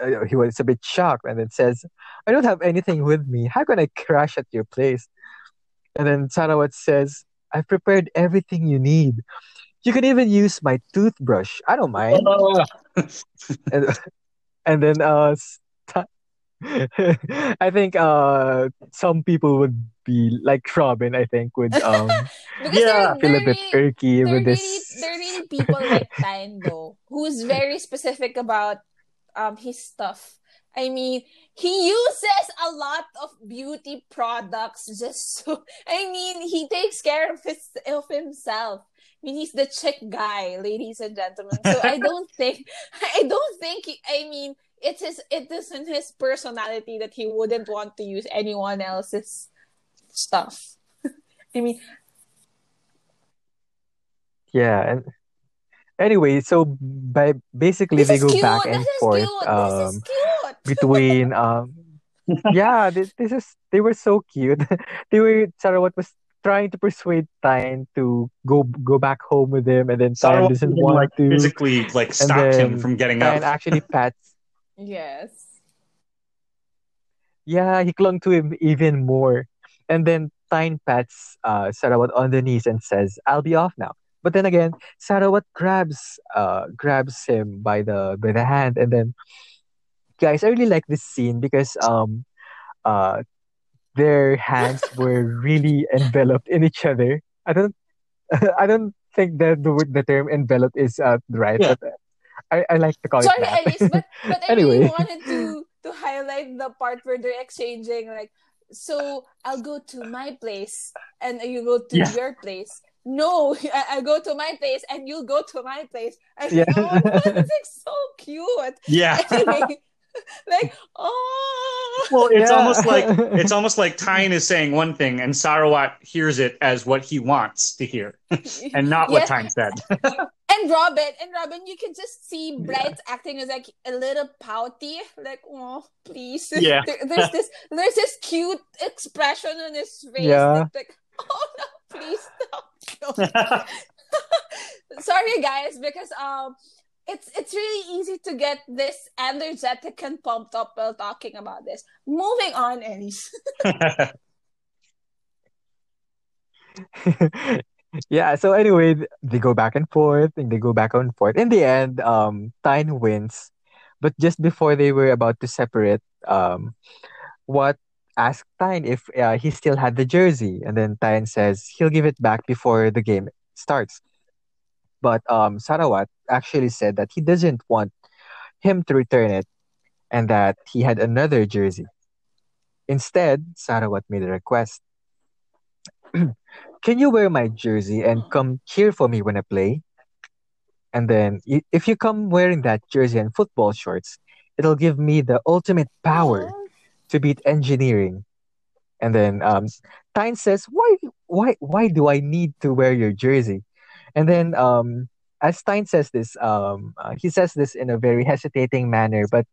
uh, he was a bit shocked and then says, I don't have anything with me. How can I crash at your place? And then Sarawat says, I've prepared everything you need. You can even use my toothbrush. I don't mind and, and then uh st- I think uh some people would be like Robin I think would um Yeah, they're, feel they're a bit really, irky they're with really, this they're really people like Tyne though, who's very specific about um his stuff. I mean, he uses a lot of beauty products just so. I mean, he takes care of his of himself. I mean, he's the Czech guy, ladies and gentlemen. So I don't think, I don't think. He, I mean, it's his. It is in his personality that he wouldn't want to use anyone else's stuff. I mean, yeah and anyway so by basically this they go cute. back and is forth um between um yeah this, this is they were so cute they were Sarawat was trying to persuade Tyne to go go back home with him and then Tyne doesn't want like to physically like and stopped him from getting Tyne up. And actually pats Yes. Yeah, he clung to him even more. And then Tyne pats uh, Sarawat on the knees and says, I'll be off now. But then again, Sarawat grabs uh, grabs him by the by the hand and then guys, I really like this scene because um uh their hands were really enveloped in each other. I don't I don't think that the word the term enveloped is uh, right, Yeah. but I, I like to call Sorry, it that. Alice, but but I Anyway. really wanted to to highlight the part where they're exchanging like so I'll go to my place and you go to Yeah. your place. no, I, I go to my place and you'll go to my place. And Yeah. you know, it's like so cute. Yeah. Anyway, like, oh, Well, it's Yeah. almost like it's almost like Tyne is saying one thing and Sarawat hears it as what he wants to hear and not what Tyne said. and Robin, and Robin, you can just see Bright acting as like a little pouty, like, oh, please. Yeah. There- there's this, there's this cute expression on his face. Yeah. that, like, oh no, please stop. No. Sorry, guys, because um, it's it's really easy to get this energetic and pumped up while talking about this. Moving on, Elise. yeah. So anyway, they go back and forth, and they go back and forth. In the end, um, Tyne wins, but just before they were about to separate, um, Wat asked Tyne if uh, he still had the jersey, and then Tyne says he'll give it back before the game starts. But um, Sarawat actually said that he doesn't want him to return it, and that he had another jersey. Instead, Sarawat made a request. Can you wear my jersey and come cheer for me when I play? And then, if you come wearing that jersey and football shorts, it'll give me the ultimate power to beat engineering. And then, um, Tyne says, "Why, why, why do I need to wear your jersey?" And then, um, as Tyne says this, um, uh, he says this in a very hesitating manner, but,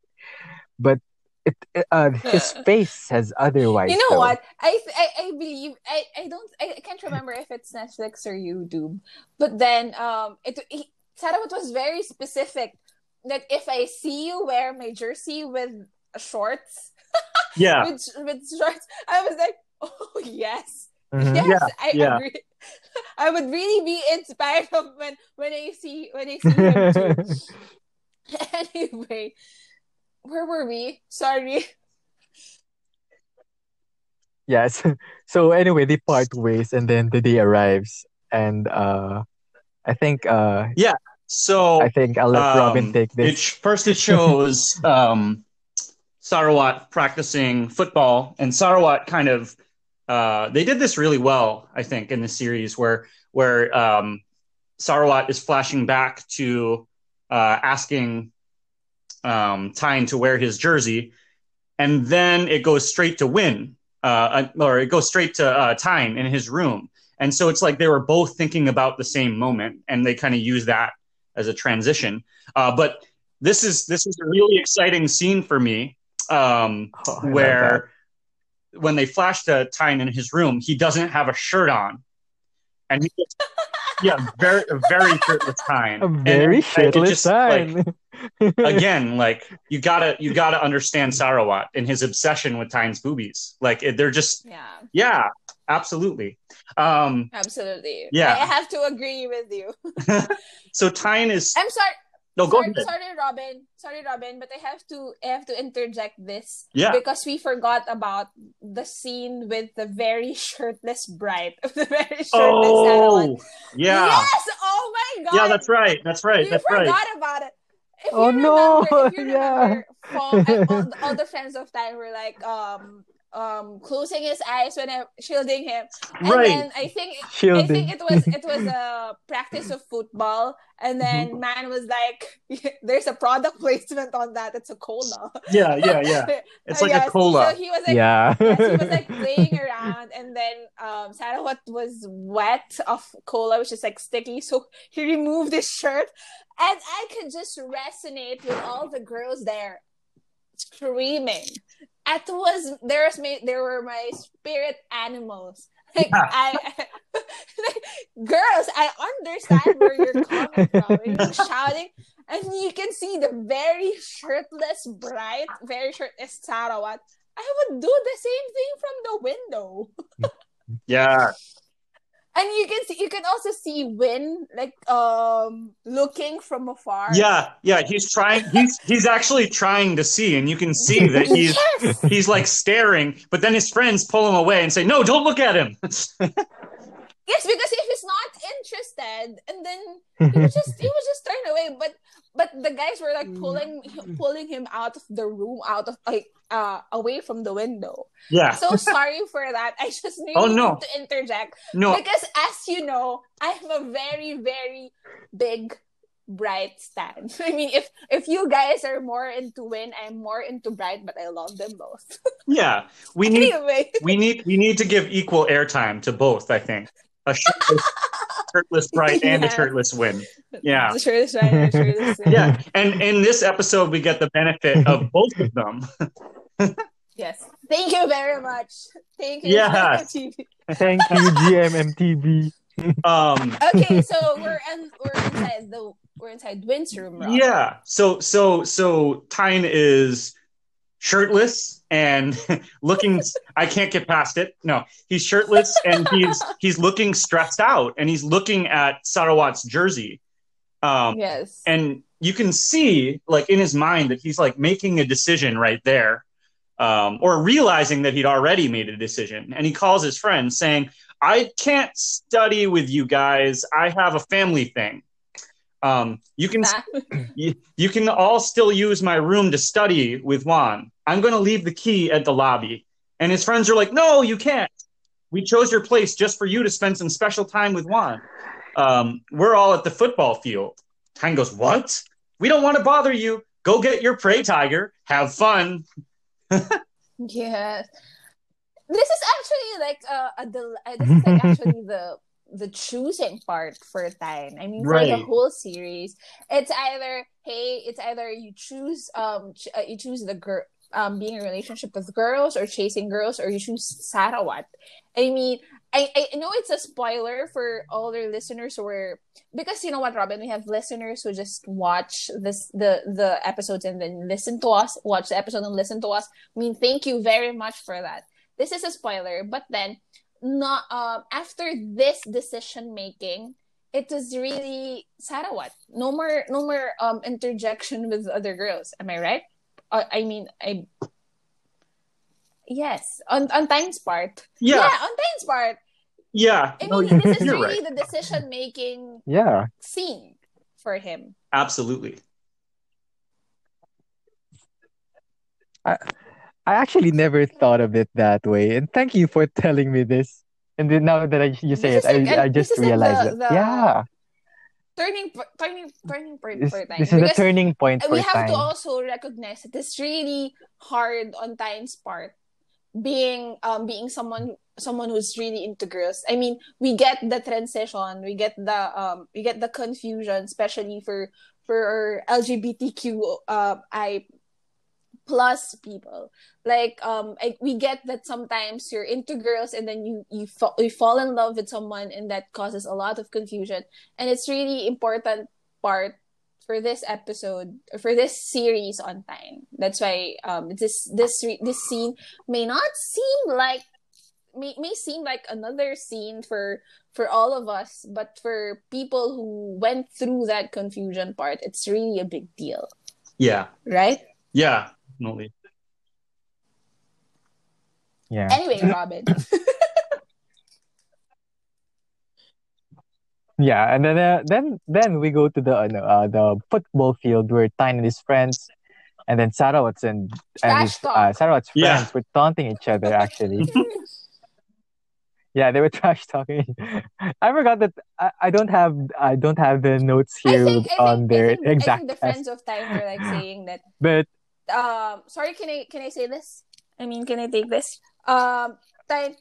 but it, it- uh, his face says otherwise. You know though. what? I, th- I I believe I I don't I can't remember if it's Netflix or YouTube, but then um it he, Sarawat was very specific that if I see you wear my jersey with shorts yeah. with with shorts, I was like, oh yes, Mhm. yes, Yeah, I yeah. agree. I would really be inspired of when when I see when I see him too. anyway, where were we? Sorry. Yes. So anyway, they part ways and then the day arrives and uh I think uh yeah. So I think I'll let Robin um, take this. sh- first, it shows um, Sarawat practicing football, and Sarawat kind of uh, they did this really well, I think, in the series where where um, Sarawat is flashing back to uh, asking um, Tyne to wear his jersey, and then it goes straight to Win, uh, or it goes straight to uh, Tyne in his room, and so it's like they were both thinking about the same moment, and they kind of use that as a transition. Uh, but this is this is a really exciting scene for me, um, Oh, where when they flash to Tyne in his room, he doesn't have a shirt on, and he just, yeah, very very shirtless Tyne, A very it shitless just, like, again, like you gotta you gotta understand Sarawat and his obsession with Tyne's boobies. Like it- they're just Yeah. yeah, absolutely. Um, Absolutely. Yeah. I have to agree with you. so Tyne is I'm sorry. No go sorry, ahead. sorry, Robin. Sorry, Robin, but I have to I have to interject this Yeah. because we forgot about the scene with the very shirtless Bright, the very shirtless Oh, Sarawat. yeah. Yes! Oh my god! Yeah, that's right. That's right. You That's forgot right. about it. If Oh, you no! remember, if you Yeah. remember, Fong, all, all the fans of Tyne were like um um closing his eyes when I shielding him, and Right. then I think I think it was it was a practice of football, and then man was like, "There's a product placement on that. It's a cola." Yeah, yeah, yeah. It's like a cola. So he was like, yeah. yes, he was like playing around, and then um, Sarawat was wet of cola, which is like sticky. So he removed his shirt, and I could just resonate with all the girls there screaming. It was there was my, there were my spirit animals. Like I, like, girls, I understand where you're coming from. You're shouting, and you can see the very shirtless, Bright, very shirtless Sarawat. I would do the same thing from the window. Yeah. And you can see you can also see Win like um looking from afar. Yeah, yeah. He's trying. He's he's actually trying to see, and you can see that he's yes. he's like staring. But then his friends pull him away and say, "No, don't look at him." Yes, because if he's not interested, and then he was just he was just turn away. But but the guys were like Mm. pulling pulling him out of the room, out of like uh away from the window. Yeah. So sorry for that. I just really Oh, no. to interject No. because, as you know, I'm a very very big Bright stan. I mean, if if you guys are more into Win, I'm more into Bright, but I love them both. Yeah. We need anyway, we need we need to give equal airtime to both. I think a shirtless, shirtless Bright and a Yeah. shirtless win. Yeah. the shirt is right. The shirt is right. Yeah, and in this episode, we get the benefit of both of them. Yes. Thank you very much. Thank you. Yes. TV. Thank you, GMMTV. Um, Okay, so we're in, we're inside the we're inside Win's room. Rob. yeah. So so so Tyne is shirtless and looking. I can't get past it. No, he's shirtless and he's he's looking stressed out and he's looking at Sarawat's jersey. Um, Yes. and you can see like in his mind that he's like making a decision right there um, or realizing that he'd already made a decision and he calls his friend saying i can't study with you guys i have a family thing um, you can you, you can all still use my room to study with juan i'm going to leave the key at the lobby and his friends are like no you can't we chose your place just for you to spend some special time with juan um, we're all at the football field Tyne goes, What? We don't want to bother you. Go get your prey tiger. Have fun. Yes. This is actually like uh, a del- uh, this is like actually the the choosing part for Tyne. I mean, for the whole series, it's either hey, it's either you choose um ch- uh, you choose the girl um being in a relationship with girls or chasing girls, or you choose Sarawat. I mean, I I know it's a spoiler for all their listeners who are because you know what, Robin, we have listeners who just watch this the the episodes and then listen to us, watch the episode and listen to us. I mean, thank you very much for that. This is a spoiler, but then not um after this decision making, it was really Sarawat. No more no more um interjection with other girls. Am I right? Uh, I mean, I yes on on Tyne's part. Yeah, yeah on Tyne's part. yeah. I No, mean, this is really right. the decision making Yeah. scene for him. Absolutely. I actually never thought of it that way. And thank you for telling me this. And then now that I, you say This it, like- I, I just realized the- it. the- Yeah. Turning turning turning point This, for Tyne. this is the Because turning point for we have to also recognize that it's really hard on Tyne's part being um being someone someone who's really into girls. I mean, we get the transition, we get the um we get the confusion, especially for for LGBTQ uh, I plus people. Like um I, we get that sometimes you're into girls and then you you, fa- you fall in love with someone and that causes a lot of confusion and it's really important part for this episode for this series on Tyne. That's why um this this re- this scene may not seem like may, may seem like another scene for for all of us, but for people who went through that confusion part, it's really a big deal, Yeah, right? yeah. No, Yeah. Anyway, Robin. Yeah, and then uh, then then we go to the uh, uh, the football field where Tyne and his friends, and then Sarawat's and, and his, talk. uh, Sarawat's Yeah. friends were taunting each other. Actually, yeah, they were trash talking. I forgot that I, I don't have I don't have the notes I here think, I on think, their I think, I think the friends of Tyne were like saying that but um sorry can i can i say this? I mean can i take this? Um Tyne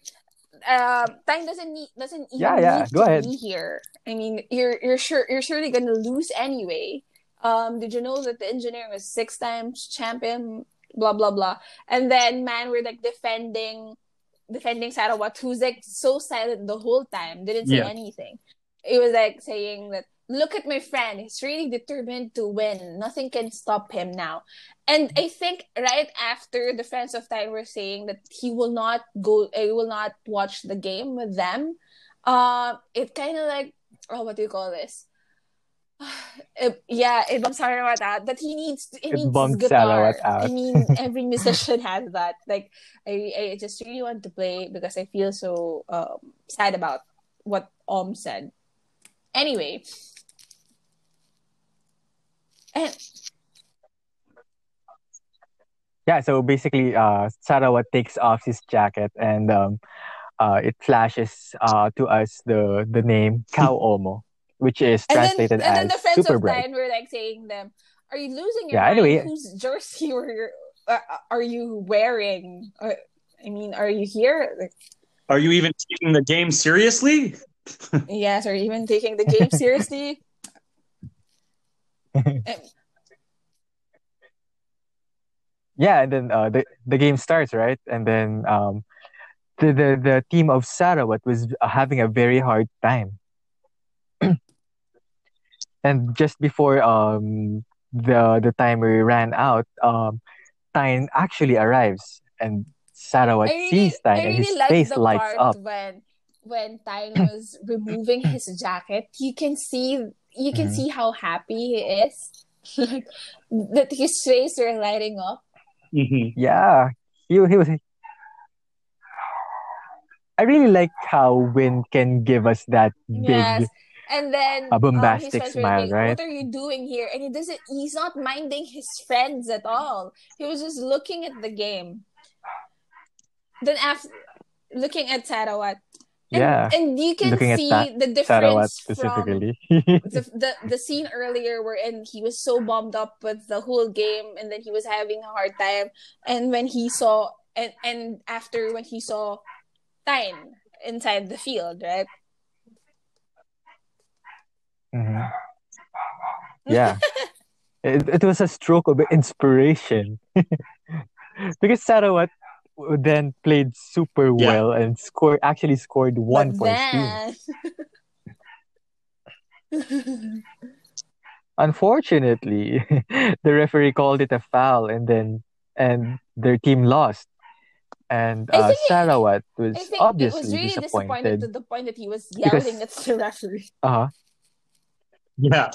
um Tyne doesn't need doesn't even Yeah, yeah, need go ahead. be here. I mean you're you're sure you're surely gonna lose anyway. Um did you know that the engineer was six times champion? Blah blah blah. And then man we're like defending defending Sarawat who's like so silent the whole time. Didn't say Yeah. anything. It was like saying that look at my friend. He's really determined to win. Nothing can stop him now. And i think right after the friends of Tyne were saying that he will not go he will not watch the game with them uh it kind of like oh what do you call this? It- yeah it, i'm sorry about that but he needs he It needs guitar. Out. i mean every musician has that. Like I, I just really want to play because i feel so um, sad about what om said. Anyway And Yeah, so basically, uh, Sarawat takes off his jacket and um, uh, it flashes uh, to us the the name Cow Omo, which is and then translated and then as the friends super of bright. Tyne were like saying them, "Are you losing your Yeah, mind? anyway. Whose jersey were you, uh, are you wearing? Uh, I mean, are you here? Like, Are you even taking the game seriously? yes, are you even taking the game seriously?" Yeah, and then uh, the the game starts, right? And then um, the the the team of Sarawat was uh, having a very hard time. and just before um the the timer ran out, um, Tyne actually arrives, and Sarawat really, sees Tyne, I and his face lights up. when when Tyne was removing his jacket. You can see you can Mhm. see how happy he is. like that his face are lighting up. Mhm. Yeah, he he was. I really like how Win can give us that big. Yes. And then A um, bombastic were smile, like, right? "What are you doing here?" And he doesn't. He's not minding his friends at all. He was just looking at the game. Then after looking at Sarawat, and, Yeah, and you can looking see the difference from specifically. the, the the scene earlier wherein he was so bummed up with the whole game and then he was having a hard time. And when he saw and and after when he saw Tyne inside the field right? Mhm. Yeah, it, it was a stroke of inspiration. Because Sarawat then played super Yeah. well and scored actually scored one but point soon. then Unfortunately, the referee called it a foul, and then and their team lost. And I uh, think Sarawat was I think it was obviously really disappointed disappointed. to the point that he was Because- yelling at the referee Uh huh. Yeah.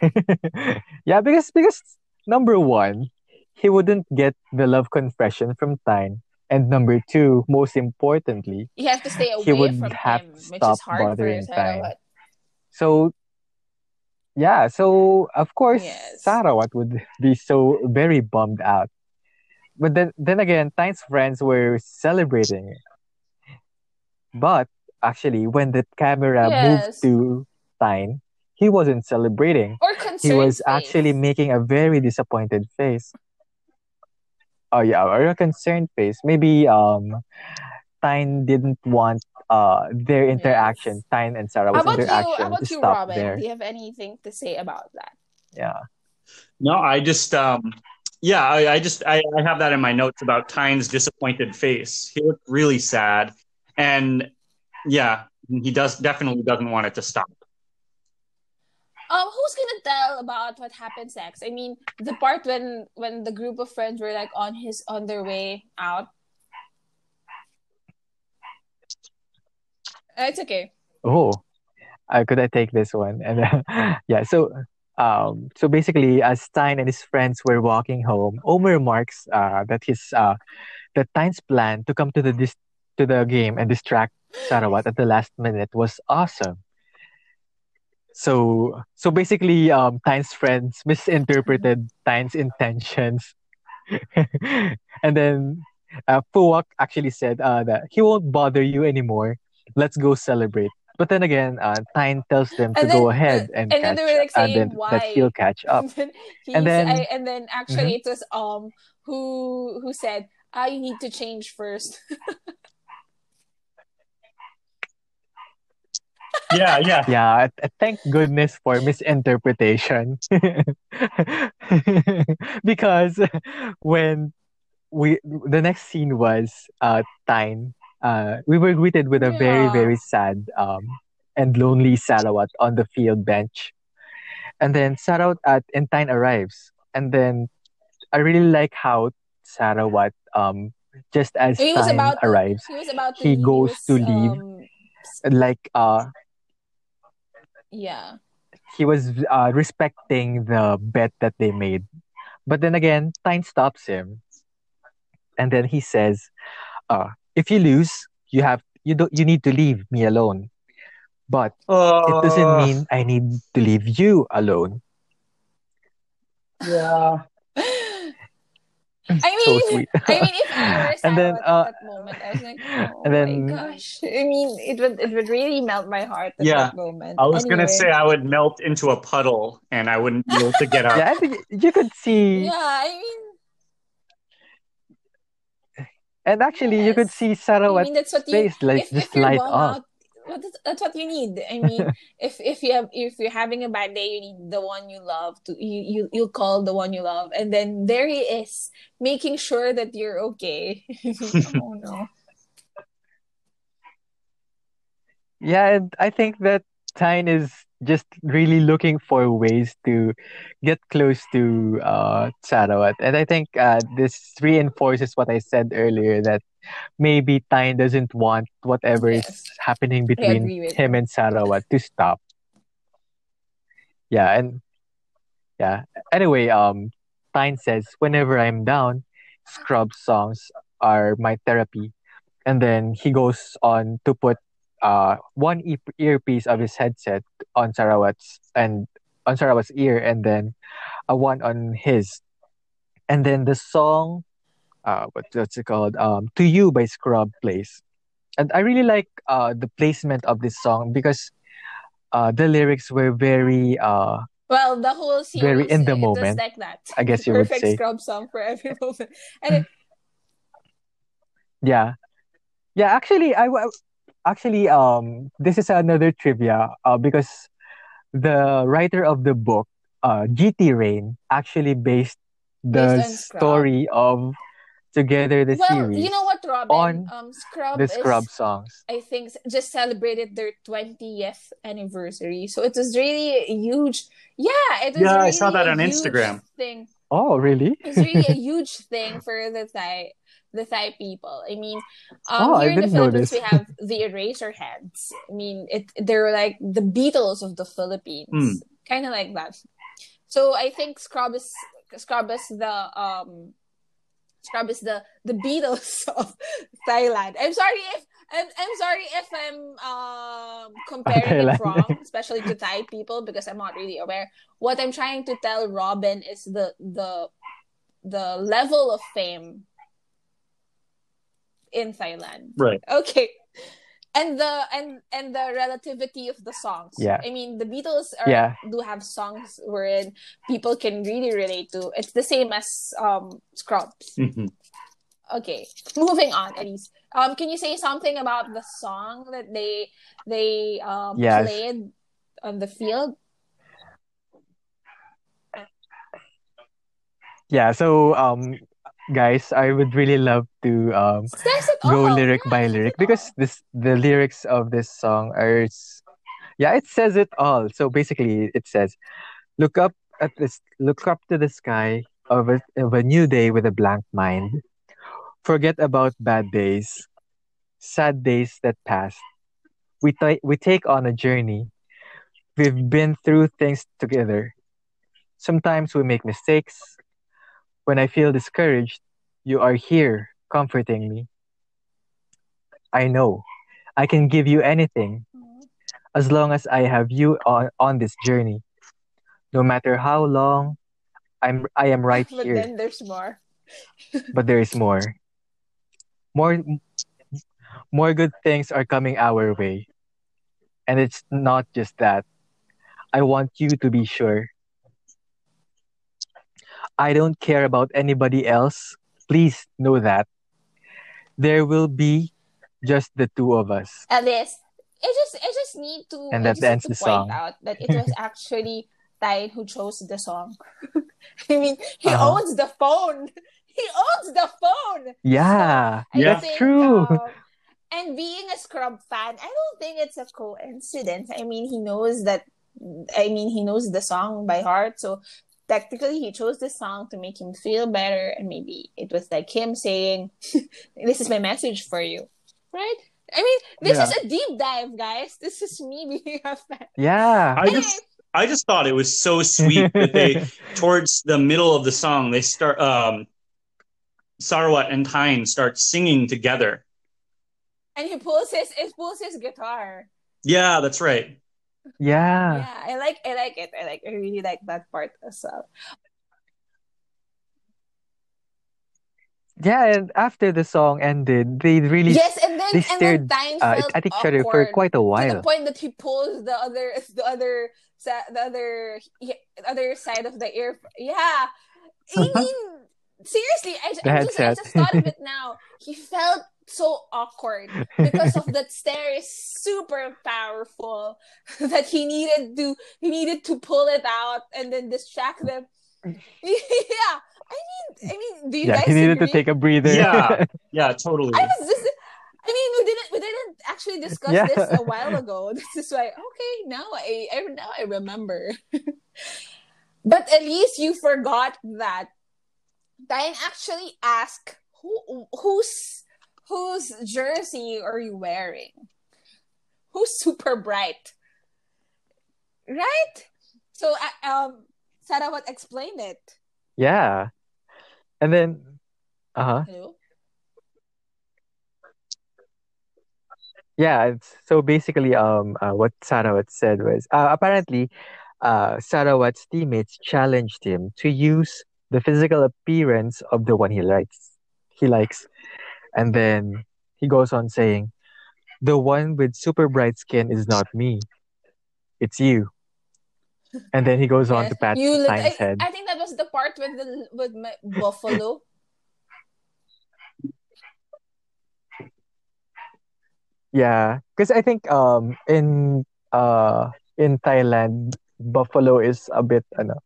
yeah, because because number one, he wouldn't get the love confession from Tyne, and number two, most importantly, you have to stay away He would from have him to which stop is hard for bothering Tyne. Sarawat So, yeah, so of course, Yes. Sarawat would be so very bummed out. But then, then again, Tyne's friends were celebrating. But actually, when the camera moved to Tyne, he wasn't celebrating. or He was actually making a very disappointed face. Oh yeah, or a concerned face. Maybe um, Tyne didn't want uh their interaction, Yes. Tyne and Sarah was about you interaction how about to you stop Robin there. do you have anything to say about that Yeah. No, I just um yeah, I, I just I, I have that in my notes about Tyne's disappointed face. He looked really sad. And yeah, he does definitely doesn't want it to stop. Um, who's gonna tell about what happens next? I mean, the part when when the group of friends were like on his on their way out. Uh, It's okay. Oh, uh, could I take this one? And uh, yeah, so um, so basically, as Tyne and his friends were walking home, Omer remarks uh, that his uh, that Tyne's plan to come to the dis- to the game and distract Sarawat at the last minute was awesome. So so basically, um, Tyne's friends misinterpreted Tyne's intentions, and then uh, actually said uh, that he won't bother you anymore. Let's go celebrate. But then again, uh, Tyne tells them to And go ahead and, and catch then they were, like, saying then, that why. he'll catch up. And then, And then- I, and then actually it was um who who said I need to change first. Yeah, yeah. Yeah, uh, thank goodness for misinterpretation. because when we the next scene was uh Tyne, uh we were greeted with a very Yeah. very sad um and lonely Sarawat on the field bench. And then Sarawat at and Tyne arrives. And then I really like how Sarawat um just as He was Tyne about to, arrives, he was about to he leave. goes was, to leave. Um, like uh yeah. he was uh, respecting the bet that they made. But then again, Tyne stops him, and then he says, uh, "If you lose, you have you don't you need to leave me alone. But Oh, it doesn't mean I need to leave you alone. Yeah. I So mean, sweet. I mean, if I were And then, Sarah uh, at that moment, I was like, oh and then- my gosh. I mean, it would it would really melt my heart at Yeah. that moment. I was gonna say I would melt into a puddle and I wouldn't be able to get out. Yeah, I think you could see, Yeah, I mean, and actually, you could Yes. see I Sarawat mean that's what you face like if, just if light bummed up. out, what is, that's what you need. I mean, if if you have if you're having a bad day, you need the one you love to you you you call the one you love, and then there he is making sure that you're okay. oh no. Yeah, and I think that Tyne is just really looking for ways to get close to uh Sarawat. And I think uh this reinforces what I said earlier that maybe Tyne doesn't want whatever is happening between him and Sarawat to stop. Yeah, and yeah. Anyway, um Tyne says whenever I'm down, Scrubb songs are my therapy. And then he goes on to put uh one e- earpiece of his headset on Sarawat's and on Sarawat's ear and then a one on his. And then the song uh what, what's it called? Um To You by Scrubb plays. And I really like uh the placement of this song because uh the lyrics were very uh Well, the whole series Very in the moment, like that. I guess you would Perfect say. Scrubb song for every moment. And it, Yeah. Yeah, actually I actually um this is another trivia uh because the writer of the book uh JittiRain actually based the Based story of Together the well, series you know what, Robin? on um, Scrubb the is Scrubb songs. I think just celebrated their 20th anniversary. So it was really a huge yeah, it was Yeah, I saw that on Instagram. thing. Oh, really? It's really a huge thing for the Thai the Thai people. I mean, um, Oh, here in the didn't know Philippines this. we have the Eraserheads. I mean, it they're like the Beatles of the Philippines, Hmm. kind of like that. So I think Scrubb is Scrubb is the um Scrubb is the the Beatles of Thailand. I'm sorry if I'm, I'm sorry if I'm um comparing it wrong, especially to Thai people because I'm not really aware. What I'm trying to tell Robin is the the the level of fame in Thailand. Right. Okay. And the and and the relativity of the songs. Yeah. I mean, the Beatles are Yeah. do have songs wherein people can really relate to. It's the same as um Scrubs. Mhm. Okay, moving on, Elise. Um, can you say something about the song that they they um Yes. played on the field? Yeah, so um guys, I would really love to um go all. lyric Yeah, by lyric because this the lyrics of this song are yeah it says it all. So basically it says look up at this look up to the sky of a, of a new day with a blank mind. Forget about bad days sad days that passed. We ta- we take on a journey. We've been through things together. Sometimes we make mistakes when i feel discouraged you are here comforting me I know. I can give you anything as long as I have you on, on this journey. No matter how long, I'm I am right but here. then there's more. But there is more. More more good things are coming our way. And it's not just that. I want you to be sure. I don't care about anybody else. Please know that. There will be just the two of us. At least. I just I just need to And that ends the point song. out that it was actually Ty who chose the song. I mean, he Uh-huh. owns the phone. He owns the phone. Yeah, I Yeah. that's think, true. um, and being a Scrubb fan, I don't think it's a coincidence. I mean, he knows that. I mean, he knows the song by heart, so technically he chose this song to make him feel better, and maybe it was like him saying, "This is my message for you," right? I mean, this Yeah. is a deep dive, guys. This is me being a fan. Yeah. I just I just thought it was so sweet that they towards the middle of the song they start um Sarawat and Tyne start singing together. and he pulls his he pulls his guitar. Yeah, that's right. Yeah. Yeah, I like I like it. I like I really like that part as well. Yeah, and after the song ended, they really Yes, and then they and stared Tyne uh, felt at each other for quite a while. to the point that he pulls the other the other the other the other side of the ear. Yeah, I mean seriously, I, I just I just thought of it now. He felt so awkward because of that stare is super powerful that he needed to he needed to pull it out and then distract them. yeah, I mean, I mean, do you yeah, guys he needed agree? to take a breather. Yeah. Yeah, totally. I was just I mean we didn't we didn't actually discuss Yeah. this a while ago. This is why okay, now I, I now I remember. but at least you forgot that Diane actually asked who whose whose jersey are you wearing? Who's super bright? Right? So uh, um Sarawat explained it. Yeah. And then uh-huh. Hello? Yeah, so basically um uh, what Sarawat said was uh, apparently uh Sarawat's teammates challenged him to use the physical appearance of the one he likes. He likes. And then he goes on saying, "The one with super bright skin is not me. It's you." And then he goes on Yes. to pat You I, head. I think that was the part with the with my buffalo. Yeah, because I think um in uh in Thailand, buffalo is a bit ano,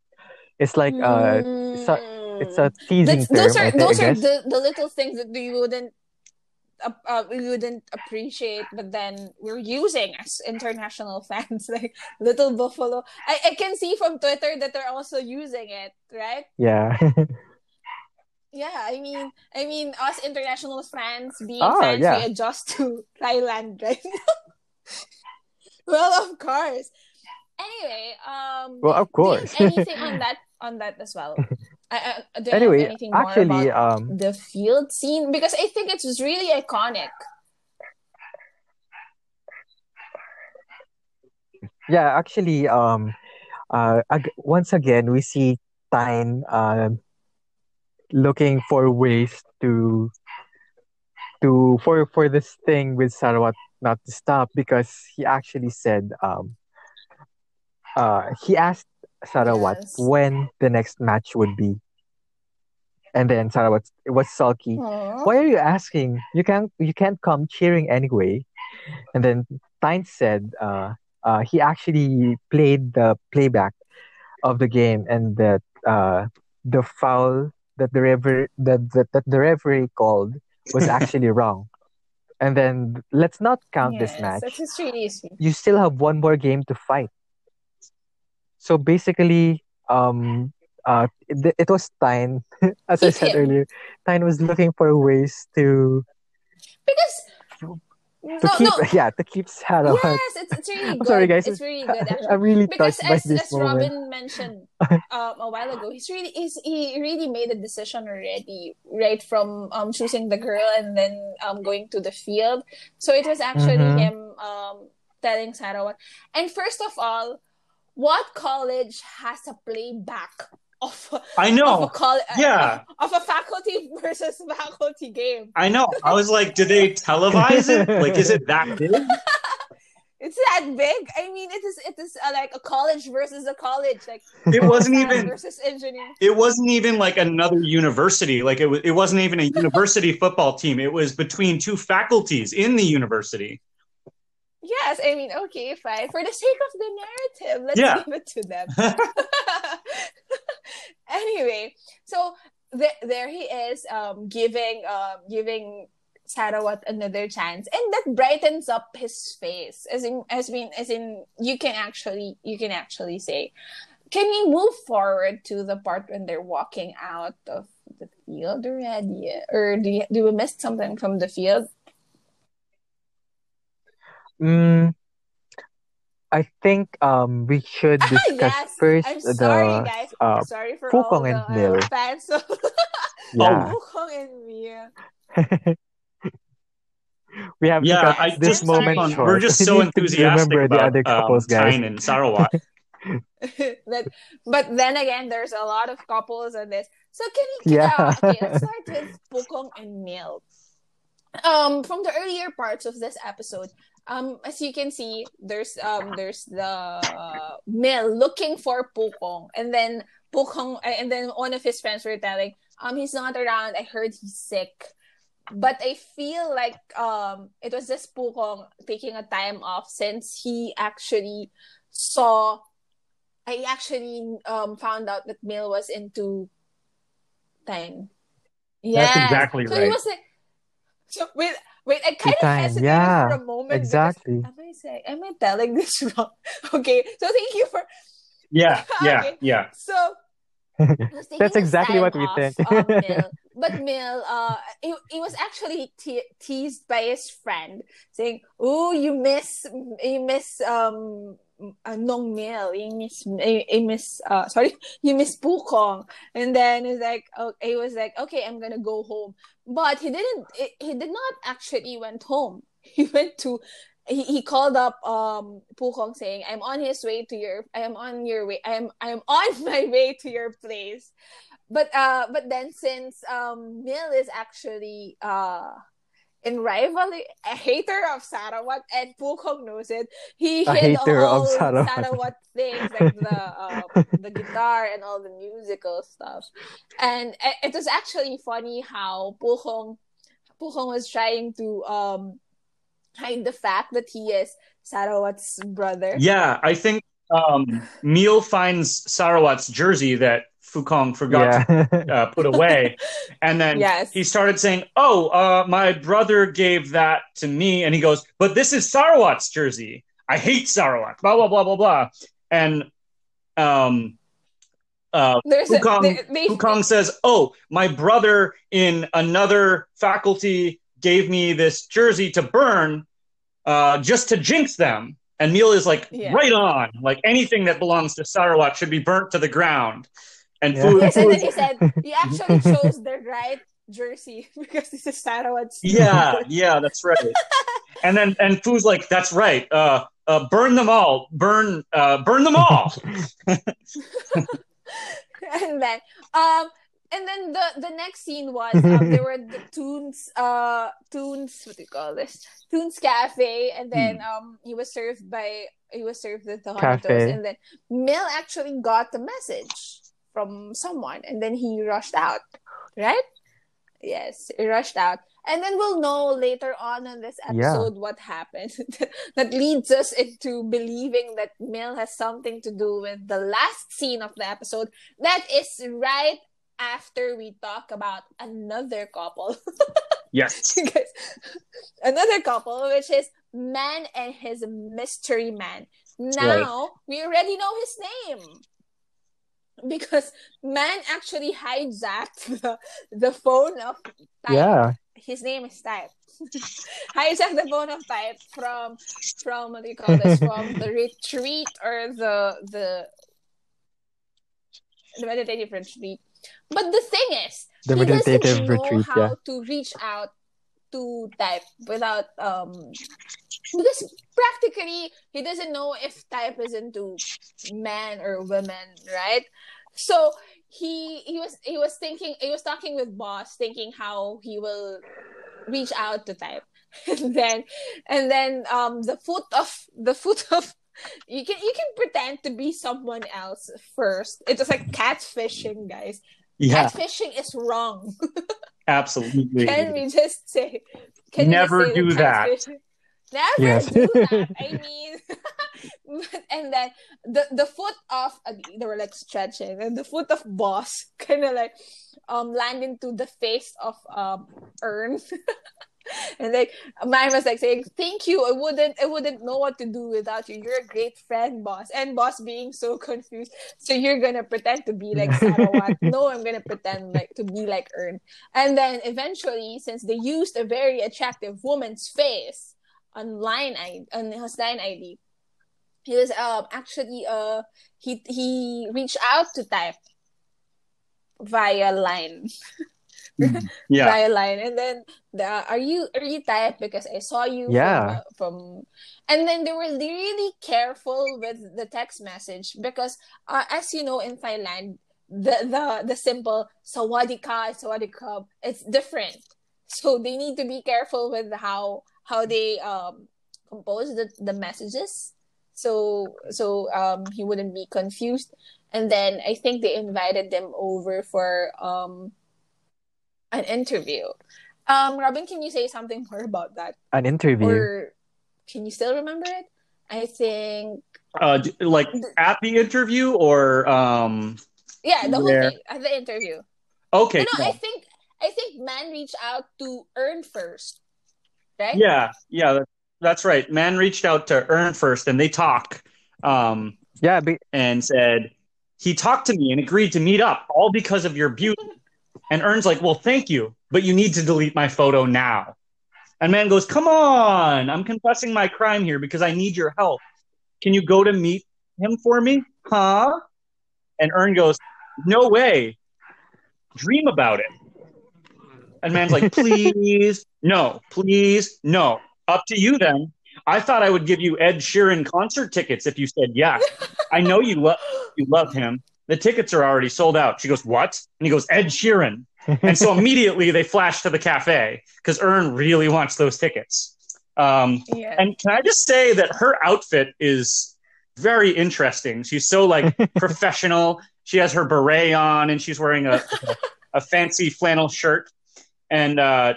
it's like uh it's a, it's a teasing Hmm. That's, those term, are I, thi- I those are the, the little things that you wouldn't uh, uh, we wouldn't appreciate, but then we're using as international fans like little buffalo. I, I can see from Twitter that they're also using it, right? Yeah. Yeah, I mean, I mean, us international fans being Ah, fans, yeah. we adjust to Thailand, right? well, of course. Anyway, um, Well, of do you have course. anything on that on that as well? I, I, anyway, have anything more actually, um, the field scene? Because I think it's really iconic. yeah, actually, um, uh, ag- once again, we see Tyne um looking for ways to to for for this thing with Sarawat not to stop because he actually said um uh he asked Sarawat Yes. when the next match would be. And then Sarawat was sulky. Aw. Why are you asking? You can't you can't come cheering anyway. And then Tyne said uh, uh, he actually played the playback of the game and that uh, the foul that the referee that, that, that the referee called was actually wrong. And then let's not count this match. That's. You still have one more game to fight. So basically, um, uh, it, it was Tyne, as I said earlier. Tyne was looking for ways to Because to no, keep no. yeah to keep Sarawat. Yes, it's, it's really I'm good. sorry, guys. It's really good actually. I'm really because touched by as, this as moment. Robin mentioned um, a while ago, he's really he's, he really made a decision already, right from um, choosing the girl and then um, going to the field. So it was actually Mhm. him um, telling Sarawat. And first of all, what college has a playback of I of a know. col- Yeah. of a faculty versus faculty game? I know. I was like, do they televise it? Like, is it that big? It's that big. I mean, it is it is uh, like a college versus a college, like It wasn't even. versus engineering. It wasn't even like another university. Like it was. It wasn't even a university football team. It was between two faculties in the university. Yes, I mean, okay, fine. For the sake of the narrative, let's Yeah. give it to them. anyway, so th- there he is, um, giving um, giving Sarawat another chance, and that brightens up his face. As in, as in, as in, you can actually, you can actually say. Can we move forward to the part when they're walking out of the field already, or do you, do we miss something from the field? Mm, I think um we should discuss yes, first I'm the sorry, guys. uh sorry for Fukong all the and uh, Mil. fans of yeah Fukong and Mia. we have Yeah, to I this just moment on- short. we're just so enthusiastic remember about the other couples, um, guys. Tyne and Sarawat. that, but then again, there's a lot of couples on this. So can you? Yeah. Uh, okay, let's start with Pukong and Mil. Um, from the earlier parts of this episode, um, as you can see, there's um, there's the uh, looking for Pukong, and then Pukong, uh, and then one of his friends were telling, um, he's not around. I heard he's sick. But I feel like um, it was just Pukong taking a time off since he actually saw I actually um found out that Mil was into Tyne. Yeah, That's exactly so he was like, so wait, wait, I kind of Time, hesitated yeah, for a moment. because Exactly. Am I saying? Am I telling this wrong? Okay, so thank you for. Yeah, yeah, Okay. yeah. So he was taking That's exactly what we off, think. um, Mil. But Mil, uh, he, he was actually te- teased by his friend, saying, "Oh, you miss, you miss, um, uh, Nong Mil, you miss, you, you miss, uh, sorry, you miss Pukong." And then he's like, oh, he was like, "Okay, I'm gonna go home," but he didn't. He, did not actually went home. He went to. He, he called up um Pukong saying, "I'm on his way to your. I am on your way. I am. I am on my way to your place." but uh but then since um Mil is actually uh in rivalry a hater of Sarawat and Pukong knows it, he A hid hater all of Sarawat. Sarawat things like the uh, the guitar and all the musical stuff. And it, it was actually funny how Pukong Pukong was trying to um hide the fact that he is Sarawat's brother. Yeah, I think um, Mil finds Sarawat's jersey that Fukong forgot Yeah. to uh, put away, and then Yes. he started saying, "Oh, uh, my brother gave that to me," and he goes, "But this is Sarawat's jersey. I hate Sarawat." Blah blah blah blah blah, and um, uh, There's a, they, they, Pukong says, "Oh, my brother in another faculty gave me this jersey to burn, uh, just to jinx them." And Neil is like, Yeah. "Right on! Like anything that belongs to Sarawat should be burnt to the ground." And Yeah. Fu, Yes, then he said he actually chose the right jersey because this is Sarawat's. yeah, yeah, that's right. and then and Fu's like, "That's right. Uh, uh, burn them all. Burn, uh, burn them all." and then um and then the the next scene was um, there were the tunes uh tunes what do you call this tunes cafe and then um he was served by he was served with the hot Cafe. toast and then Mel actually got the message from someone and then he rushed out right yes he rushed out and then we'll know later on in this Yeah. episode what happened that leads us into believing that Mel has something to do with the last scene of the episode that is right after we talk about another couple. yes. Guys, another couple, which is Man and his mystery man. Now we already know his name. Because Man actually hijacked the, the phone of Type. yeah. His name is Type. hijacked the phone of Type from from what do you call this? From the retreat or the the the meditative retreat. But the thing is, The he doesn't meditative know retreat, how yeah. to reach out to type without um because practically he doesn't know if type is into man or women, right? So he he was he was thinking he was talking with boss thinking how he will reach out to type and then and then um the foot of the foot of you can you can pretend to be someone else first it was like catfishing guys Yeah, catfishing is wrong absolutely. can we just say we Never say do that. Never Yes. do that i mean and then the the foot of uh, they were like stretching and the foot of boss kind of like um land into the face of um Earn. and like mine was like saying thank you i wouldn't i wouldn't know what to do without you you're a great friend boss and boss being so confused so you're gonna pretend to be like no i'm gonna pretend like to be like Earn. and then eventually since they used a very attractive woman's face on line ID, on his line id he was um actually uh he he reached out to type via line. Yeah. try line. And then the are you are you type because I saw you Yeah. from, uh, from and then they were really careful with the text message because uh, as you know in Thailand the the the simple sawadee ka sawadee ka it's different. So they need to be careful with how how they um compose the, the messages so so um he wouldn't be confused and then I think they invited them over for um an interview. Um, Robin, can you say something more about that? An interview. Or can you still remember it? I think Uh, like at the interview or um. yeah, the whole Where? thing at the interview. Okay. No, no, yeah. I think I think man reached out to earn first. Right? Yeah, yeah, that's right. Man reached out to Earn first, and they talk, um, yeah, be- and said he talked to me and agreed to meet up, all because of your beauty. And Earn's like, "Well, thank you, but you need to delete my photo now." And Man goes, "Come on, I'm confessing my crime here because I need your help. Can you go to meet him for me, huh?" And Earn goes, "No way. Dream about it." And Man's like, "Please, no, please, no." Up to you then. I thought I would give you Ed Sheeran concert tickets if you said yes. I know you love you love him. The tickets are already sold out. She goes, What? And he goes, Ed Sheeran. And so immediately they flash to the cafe because Earn really wants those tickets. Um, Yeah. and can I just say that her outfit is very interesting. She's so like professional. She has her beret on and she's wearing a, a fancy flannel shirt. And uh,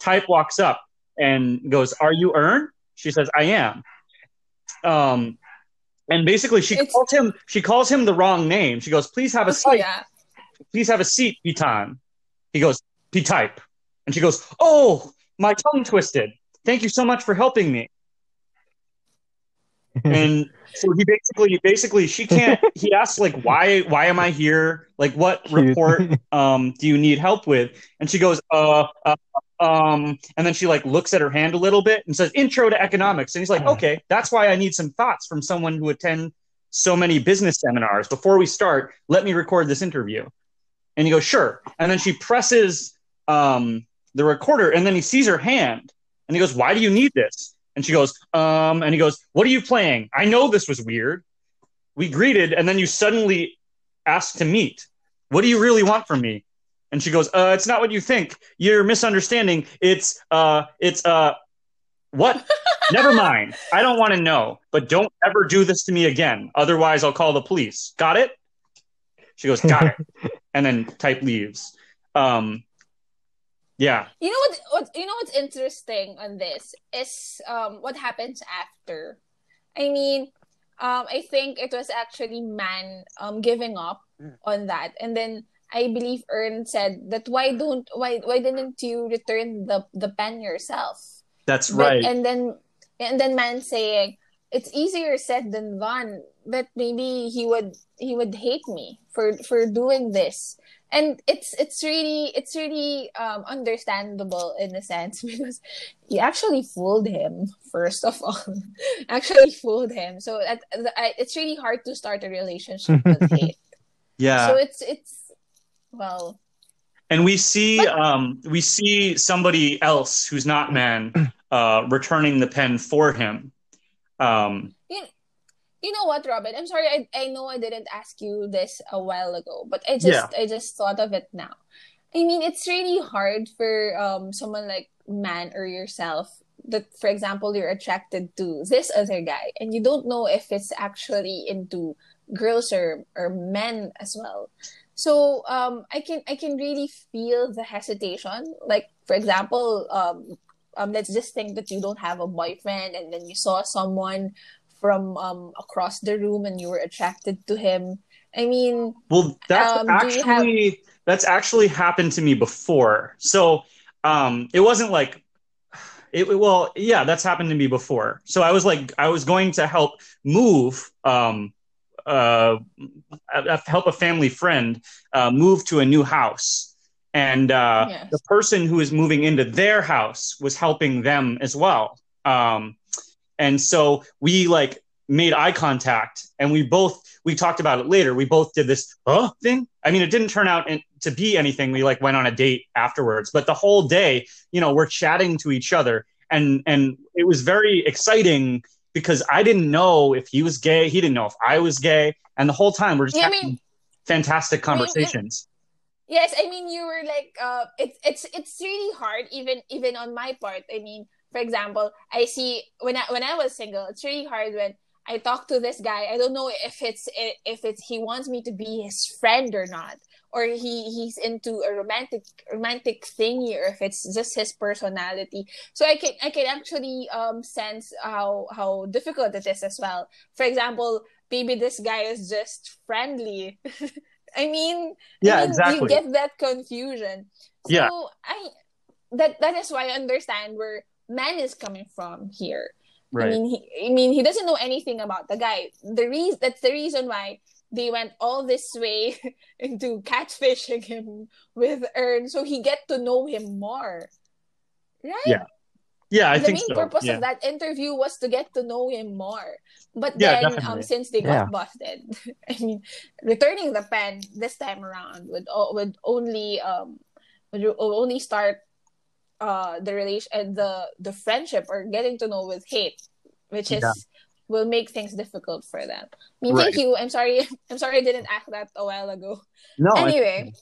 Type walks up and goes, Are you Earn? She says, I am. Um, and basically she It's- calls him she calls him the wrong name. She goes, Please have a seat yeah. please have a seat, Pitan. He goes, P-type. And she goes, Oh, my tongue twisted. Thank you so much for helping me. and so he basically basically she can't he asks like why why am I here? Like what Cute. report um do you need help with? And she goes, uh, uh um and then she like looks at her hand a little bit and says intro to economics. And he's like, Okay, that's why I need some thoughts from someone who attend so many business seminars. Before we start, let me record this interview. And he goes, sure. And then she presses um, the recorder, and then he sees her hand, and he goes, why do you need this? And she goes, um, and he goes, what are you playing? I know this was weird. We greeted, and then you suddenly asked to meet. What do you really want from me? And she goes, uh, it's not what you think. You're misunderstanding. It's, uh, it's, uh, what? Never mind. I don't want to know, but don't ever do this to me again. Otherwise, I'll call the police. Got it? She goes, got it. and then type leaves. Um, yeah. You know what, what you know what's interesting on this is um what happens after. I mean, um I think it was actually man um giving up on that and then I believe Earn said that why don't why why didn't you return the the pen yourself? That's But- right. And then and then man saying it's easier said than done. but maybe he would he would hate me for for doing this. And it's it's really it's really um, understandable in a sense because he actually fooled him first of all, actually fooled him. So that, I- it's really hard to start a relationship with hate. yeah. So it's it's well and we see um, we see somebody else who's not man uh, returning the pen for him. Um, you know what robin? I'm sorry I, I know i didn't ask you this a while ago but i just i just thought of it now. I mean it's really hard for um someone like man or yourself that for example you're attracted to this other guy and you don't know if it's actually into girls or or men as well so um i can i can really feel the hesitation like for example um um, let's just think that you don't have a boyfriend and then you saw someone from um, across the room and you were attracted to him. I mean, well, that's Um, actually that's actually happened to me before. So um, it wasn't like it. Well, yeah, that's happened to me before. So I was like, I was going to help move. Um, uh, help a family friend uh, move to a new house, and uh, Yes. the person who is moving into their house was helping them as well. Um, and so we like made eye contact and we both we talked about it later. We both did this huh? thing. I mean it didn't turn out in, to be anything. We like went on a date afterwards but the whole day you know we're chatting to each other and and it was very exciting because i didn't know if he was gay. He didn't know if i was gay. And the whole time we're just Yeah, I having mean- fantastic I mean, it- conversations. Yes, I mean you were like uh it's it's it's really hard even even on my part. I mean, for example, I see when I when I was single, it's really hard when I talk to this guy. I don't know if it's if it's he wants me to be his friend or not or he he's into a romantic romantic thingy or if it's just his personality. So I can I can actually um sense how how difficult it is as well. For example, maybe this guy is just friendly. I mean, yeah I mean, exactly You get that confusion. So Yeah. I that that is why I understand where man is coming from here. Right. I mean, he, I mean, he doesn't know anything about the guy. The reason that's the reason why they went all this way into catfishing him with Earn, so he get to know him more. Right? Yeah, yeah i the think main so purpose yeah. of that interview was to get to know him more. But Yeah, then, um, since they Yeah. got busted, I mean, returning the pen this time around would o- would only um would o- only start uh the relation and the the friendship or getting to know with hate, which is Yeah. Will make things difficult for them. I mean, Right. thank you. I'm sorry. I'm sorry I didn't ask that a while ago. no anyway,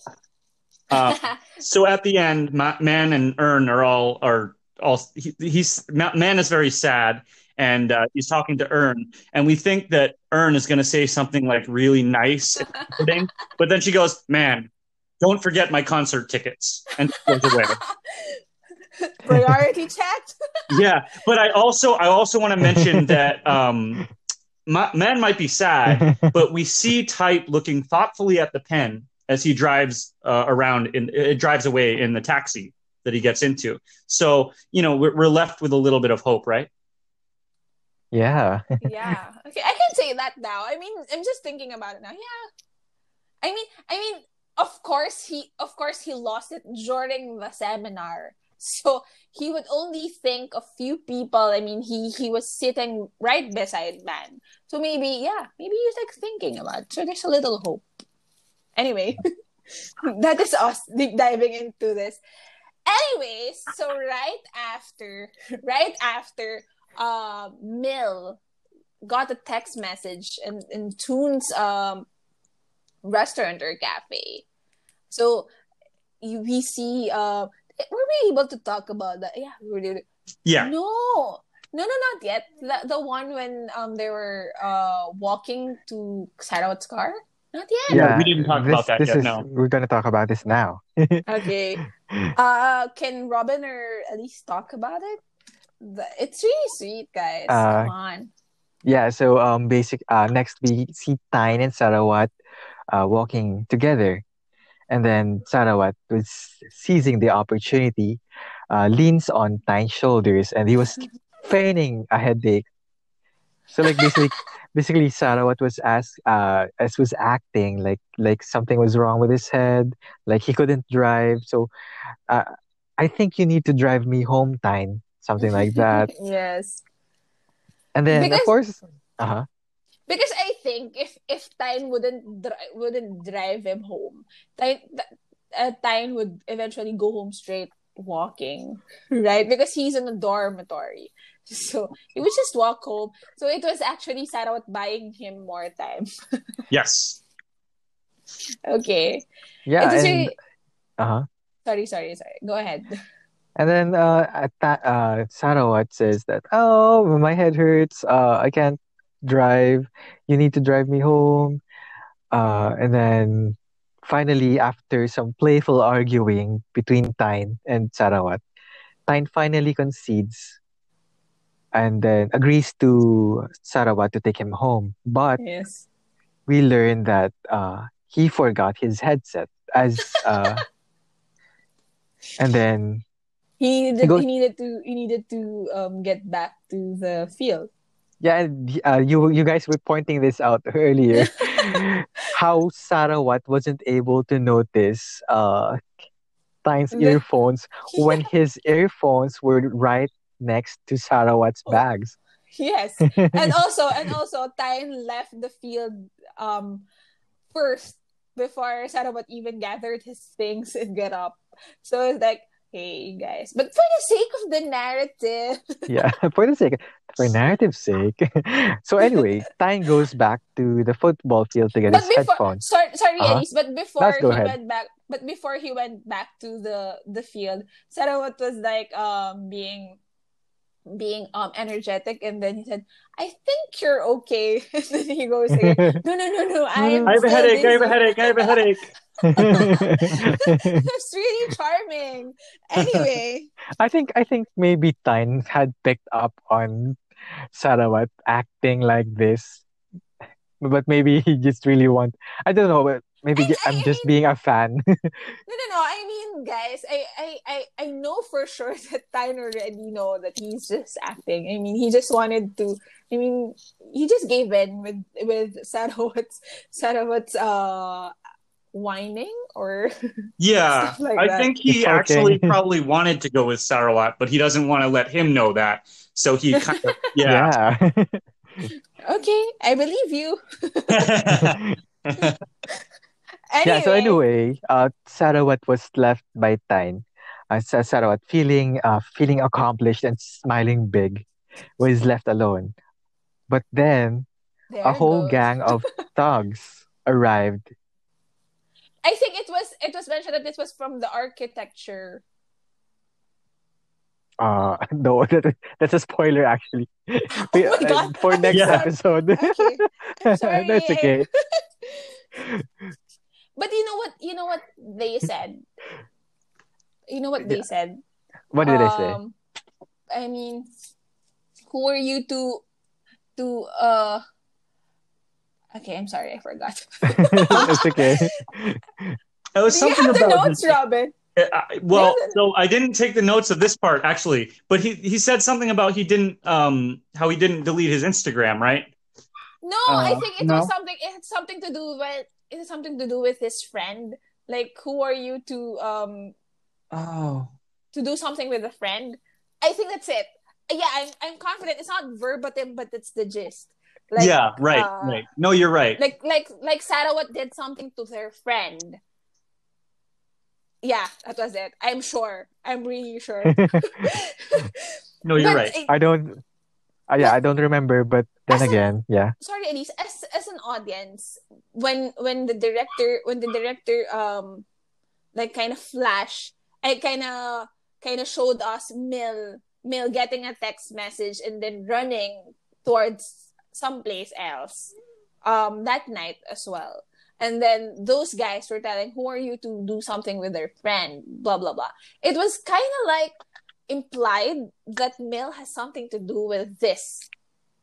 uh, so at the end, Ma- Man and Earn are all are all. He, he's Man is very sad, and uh, he's talking to Earn, and we think that Earn is going to say something like really nice, but then she goes, "Man, don't forget my concert tickets," and goes away. priority checked. yeah, but I also I also want to mention that um, Ma- Man might be sad, but we see Type looking thoughtfully at the pen as he drives uh, around in it drives away in the taxi that he gets into. So you know we're, we're left with a little bit of hope, right? yeah. yeah. Okay, I can say that now. I mean, I'm just thinking about it now. Yeah. I mean, I mean, of course he, of course he lost it during the seminar. So he would only think of few people. I mean, he he was sitting right beside man. So maybe, yeah, maybe he's like thinking about. It. So there's a little hope. Anyway, that is us deep diving into this. Anyways, so right after, right after, uh, Mil got a text message in, in Toon's um, restaurant or cafe. So we see, uh, were we able to talk about that? Yeah, we did. Yeah, No, no, no, not yet. The, the one when um they were uh walking to Sarawat's car. Not yet. Yeah, we didn't talk this, about that this yet, Is, no. We're gonna talk about this now. Okay. Uh, can Robin or at least talk about it? The, it's really sweet, guys. Uh, Come on. Yeah, so um basic uh next we see Tyne and Sarawat uh walking together. And then Sarawat was seizing the opportunity, uh leans on Tyne's shoulders and he was feigning a headache. So like basically basically Sarawat was as uh as was acting like like something was wrong with his head, like he couldn't drive. So uh I think you need to drive me home, Tyne. Something like that. yes. And then Because- of course uh-huh. Because I think if if Tyne wouldn't dri- wouldn't drive him home, Tyne uh, Tyne would eventually go home straight walking, right? Because he's in a dormitory, so he would just walk home. So it was actually Sarawat buying him more time. yes, okay, Yeah, and really- uh-huh. sorry, sorry, sorry. Go ahead. And then uh, at that, uh, Sarawat says that, oh, my head hurts. Uh, I can't drive. You need to drive me home. Uh, and then finally, after some playful arguing between Tyne and Sarawat, Tyne finally concedes and then agrees to Sarawat to take him home. But Yes. we learn that uh, he forgot his headset as uh, and then He needed, goes- he needed to he needed to um get back to the field. Yeah, uh, you you guys were pointing this out earlier. how Sarawat wasn't able to notice uh Tyne's The- earphones when his earphones were right next to Sarawat's Oh. bags. yes. And also and also Tyne left the field um first before Sarawat even gathered his things and get up. So it's like, hey guys. But for the sake of the narrative. yeah, for the sake, for narrative's sake. so anyway, Tyne goes back to the football field to get but his before headphones. sorry sorry Uh-huh. Elise, but before he ahead. went back but before he went back to the the field, Sarawat was like um being being um energetic and then he said, I think you're okay. and then he goes again, No no no no I'm I have a still headache. I have a headache. I have a headache. It's really charming. Anyway, I think I think maybe Tyne had picked up on Sarawat acting like this, but maybe he just really want. I don't know, but maybe I- ju- I- I'm I just mean- being a fan. no no no. I mean guys, I I I, I know for sure that Tyne already know that he's just acting. I mean he just wanted to I mean he just gave in with with Sarawat's Sarawat's uh whining or Yeah, like I that. think he okay. actually probably wanted to go with Sarawat, but he doesn't want to let him know that. So he kind of yeah. okay, I believe you. Anyway, yeah. So anyway, uh, Sarawat was left by Tyne. Uh, Sa- Sarawat feeling uh feeling accomplished and smiling big, was left alone. But then there a whole goes. gang of thugs arrived. I think it was it was mentioned that this was from the architecture. Uh, no, that, that's a spoiler actually. We- Oh my uh, For next sorry. episode. Okay. Sorry. That's okay. But you know what? You know what they said. You know what they said. What did I say? Um, I mean, who are you to to uh? Okay, I'm sorry, I forgot. it's okay. It was Do you something have the about notes, Robin? Uh, well, so I didn't take the notes of this part actually, but he he said something about he didn't um how he didn't delete his Instagram, right? No, I Uh, think it no? was something. It had something to do with. Is it something to do with his friend. Like, who are you to um Oh. to do something with a friend? I think that's it. Yeah, I'm I'm confident. It's not verbatim, but it's the gist. Like, yeah, right, uh, right. No, you're right. like like like Sarawat did something to their friend. Yeah, that was it. I'm sure. I'm really sure. No, you're But right. I- I don't. Uh, yeah, I don't remember, but then As again, yeah. sorry, Elise. As as an audience, when when the director when the director um like kind of flash, I kind of kind of showed us Mil Mil getting a text message and then running towards someplace else um that night as well. And then those guys were telling, "Who are you to do something with their friend?" Blah blah blah. It was kind of like implied that Mil has something to do with this.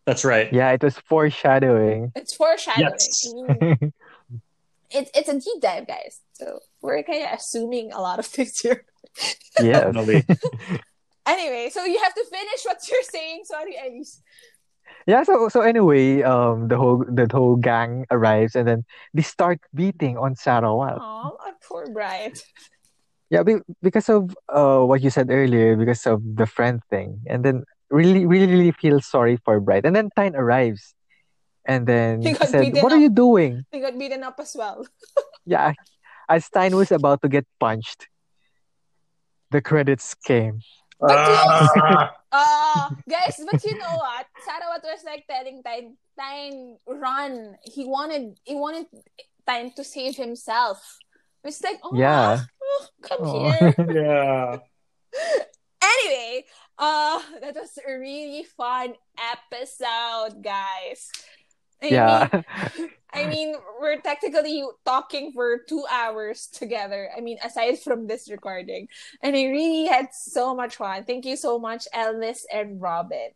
That's right. Yeah, it was foreshadowing. It's foreshadowing. Yes. Mm. it's it's a deep dive, guys. So we're kind of assuming a lot of things here. yeah, Definitely. Anyway, so you have to finish what you're saying. Sorry, Elise. Yeah, so so anyway, um the whole the whole gang arrives and then they start beating on Sarawat. Oh, my poor Bright. Yeah, be, because of uh what you said earlier, because of the friend thing. And then really really really feel sorry for Bright. And then Tyne arrives. And then He he got said, beaten "What are you doing?" He got beaten up as well. Yeah, as Tyne was about to get punched, the credits came. Ah. Uh, guys, but you know what? Sarawat was like telling Tyne, Tyne, run. He wanted, he wanted Tyne to save himself. It's like, oh, Yeah. oh, come Oh. here. yeah. anyway, uh, that was a really fun episode, guys. I Yeah. mean, I mean, we're technically talking for two hours together. I mean, aside from this recording, and I really had so much fun. Thank you so much, Elvis and Robin.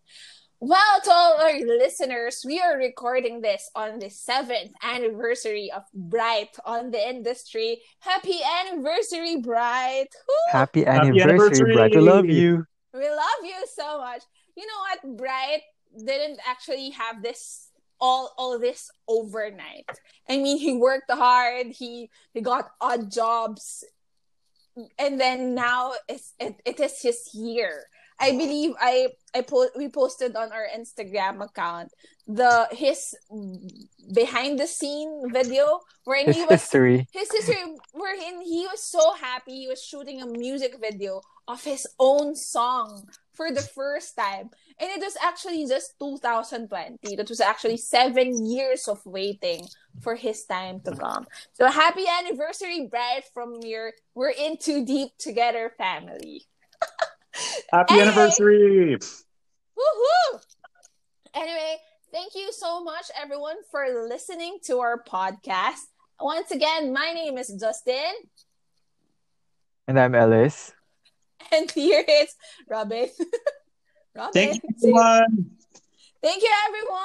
Well, to all our listeners, we are recording this on the seventh anniversary of Bright on the industry. Happy anniversary, Bright! Woo! Happy Happy anniversary, Bright. We love you. We love you so much. You know what? Bright didn't actually have this all all this overnight. I mean, he worked hard. He he got odd jobs, and then now it's it, it is his year. I believe I I po- we posted on our Instagram account the his behind the scene video where His he was history. his history wherein he was so happy he was shooting a music video of his own song for the first time. And it was actually just 2020 it was actually seven years of waiting for his time to come. So happy anniversary brad from your we're in too deep together family Happy Hey! anniversary! Woohoo! Anyway, thank you so much, everyone, for listening to our podcast. Once again, my name is Justin, And I'm Ellis. and here is Robin. Robin. Thank you, everyone. Thank you, everyone.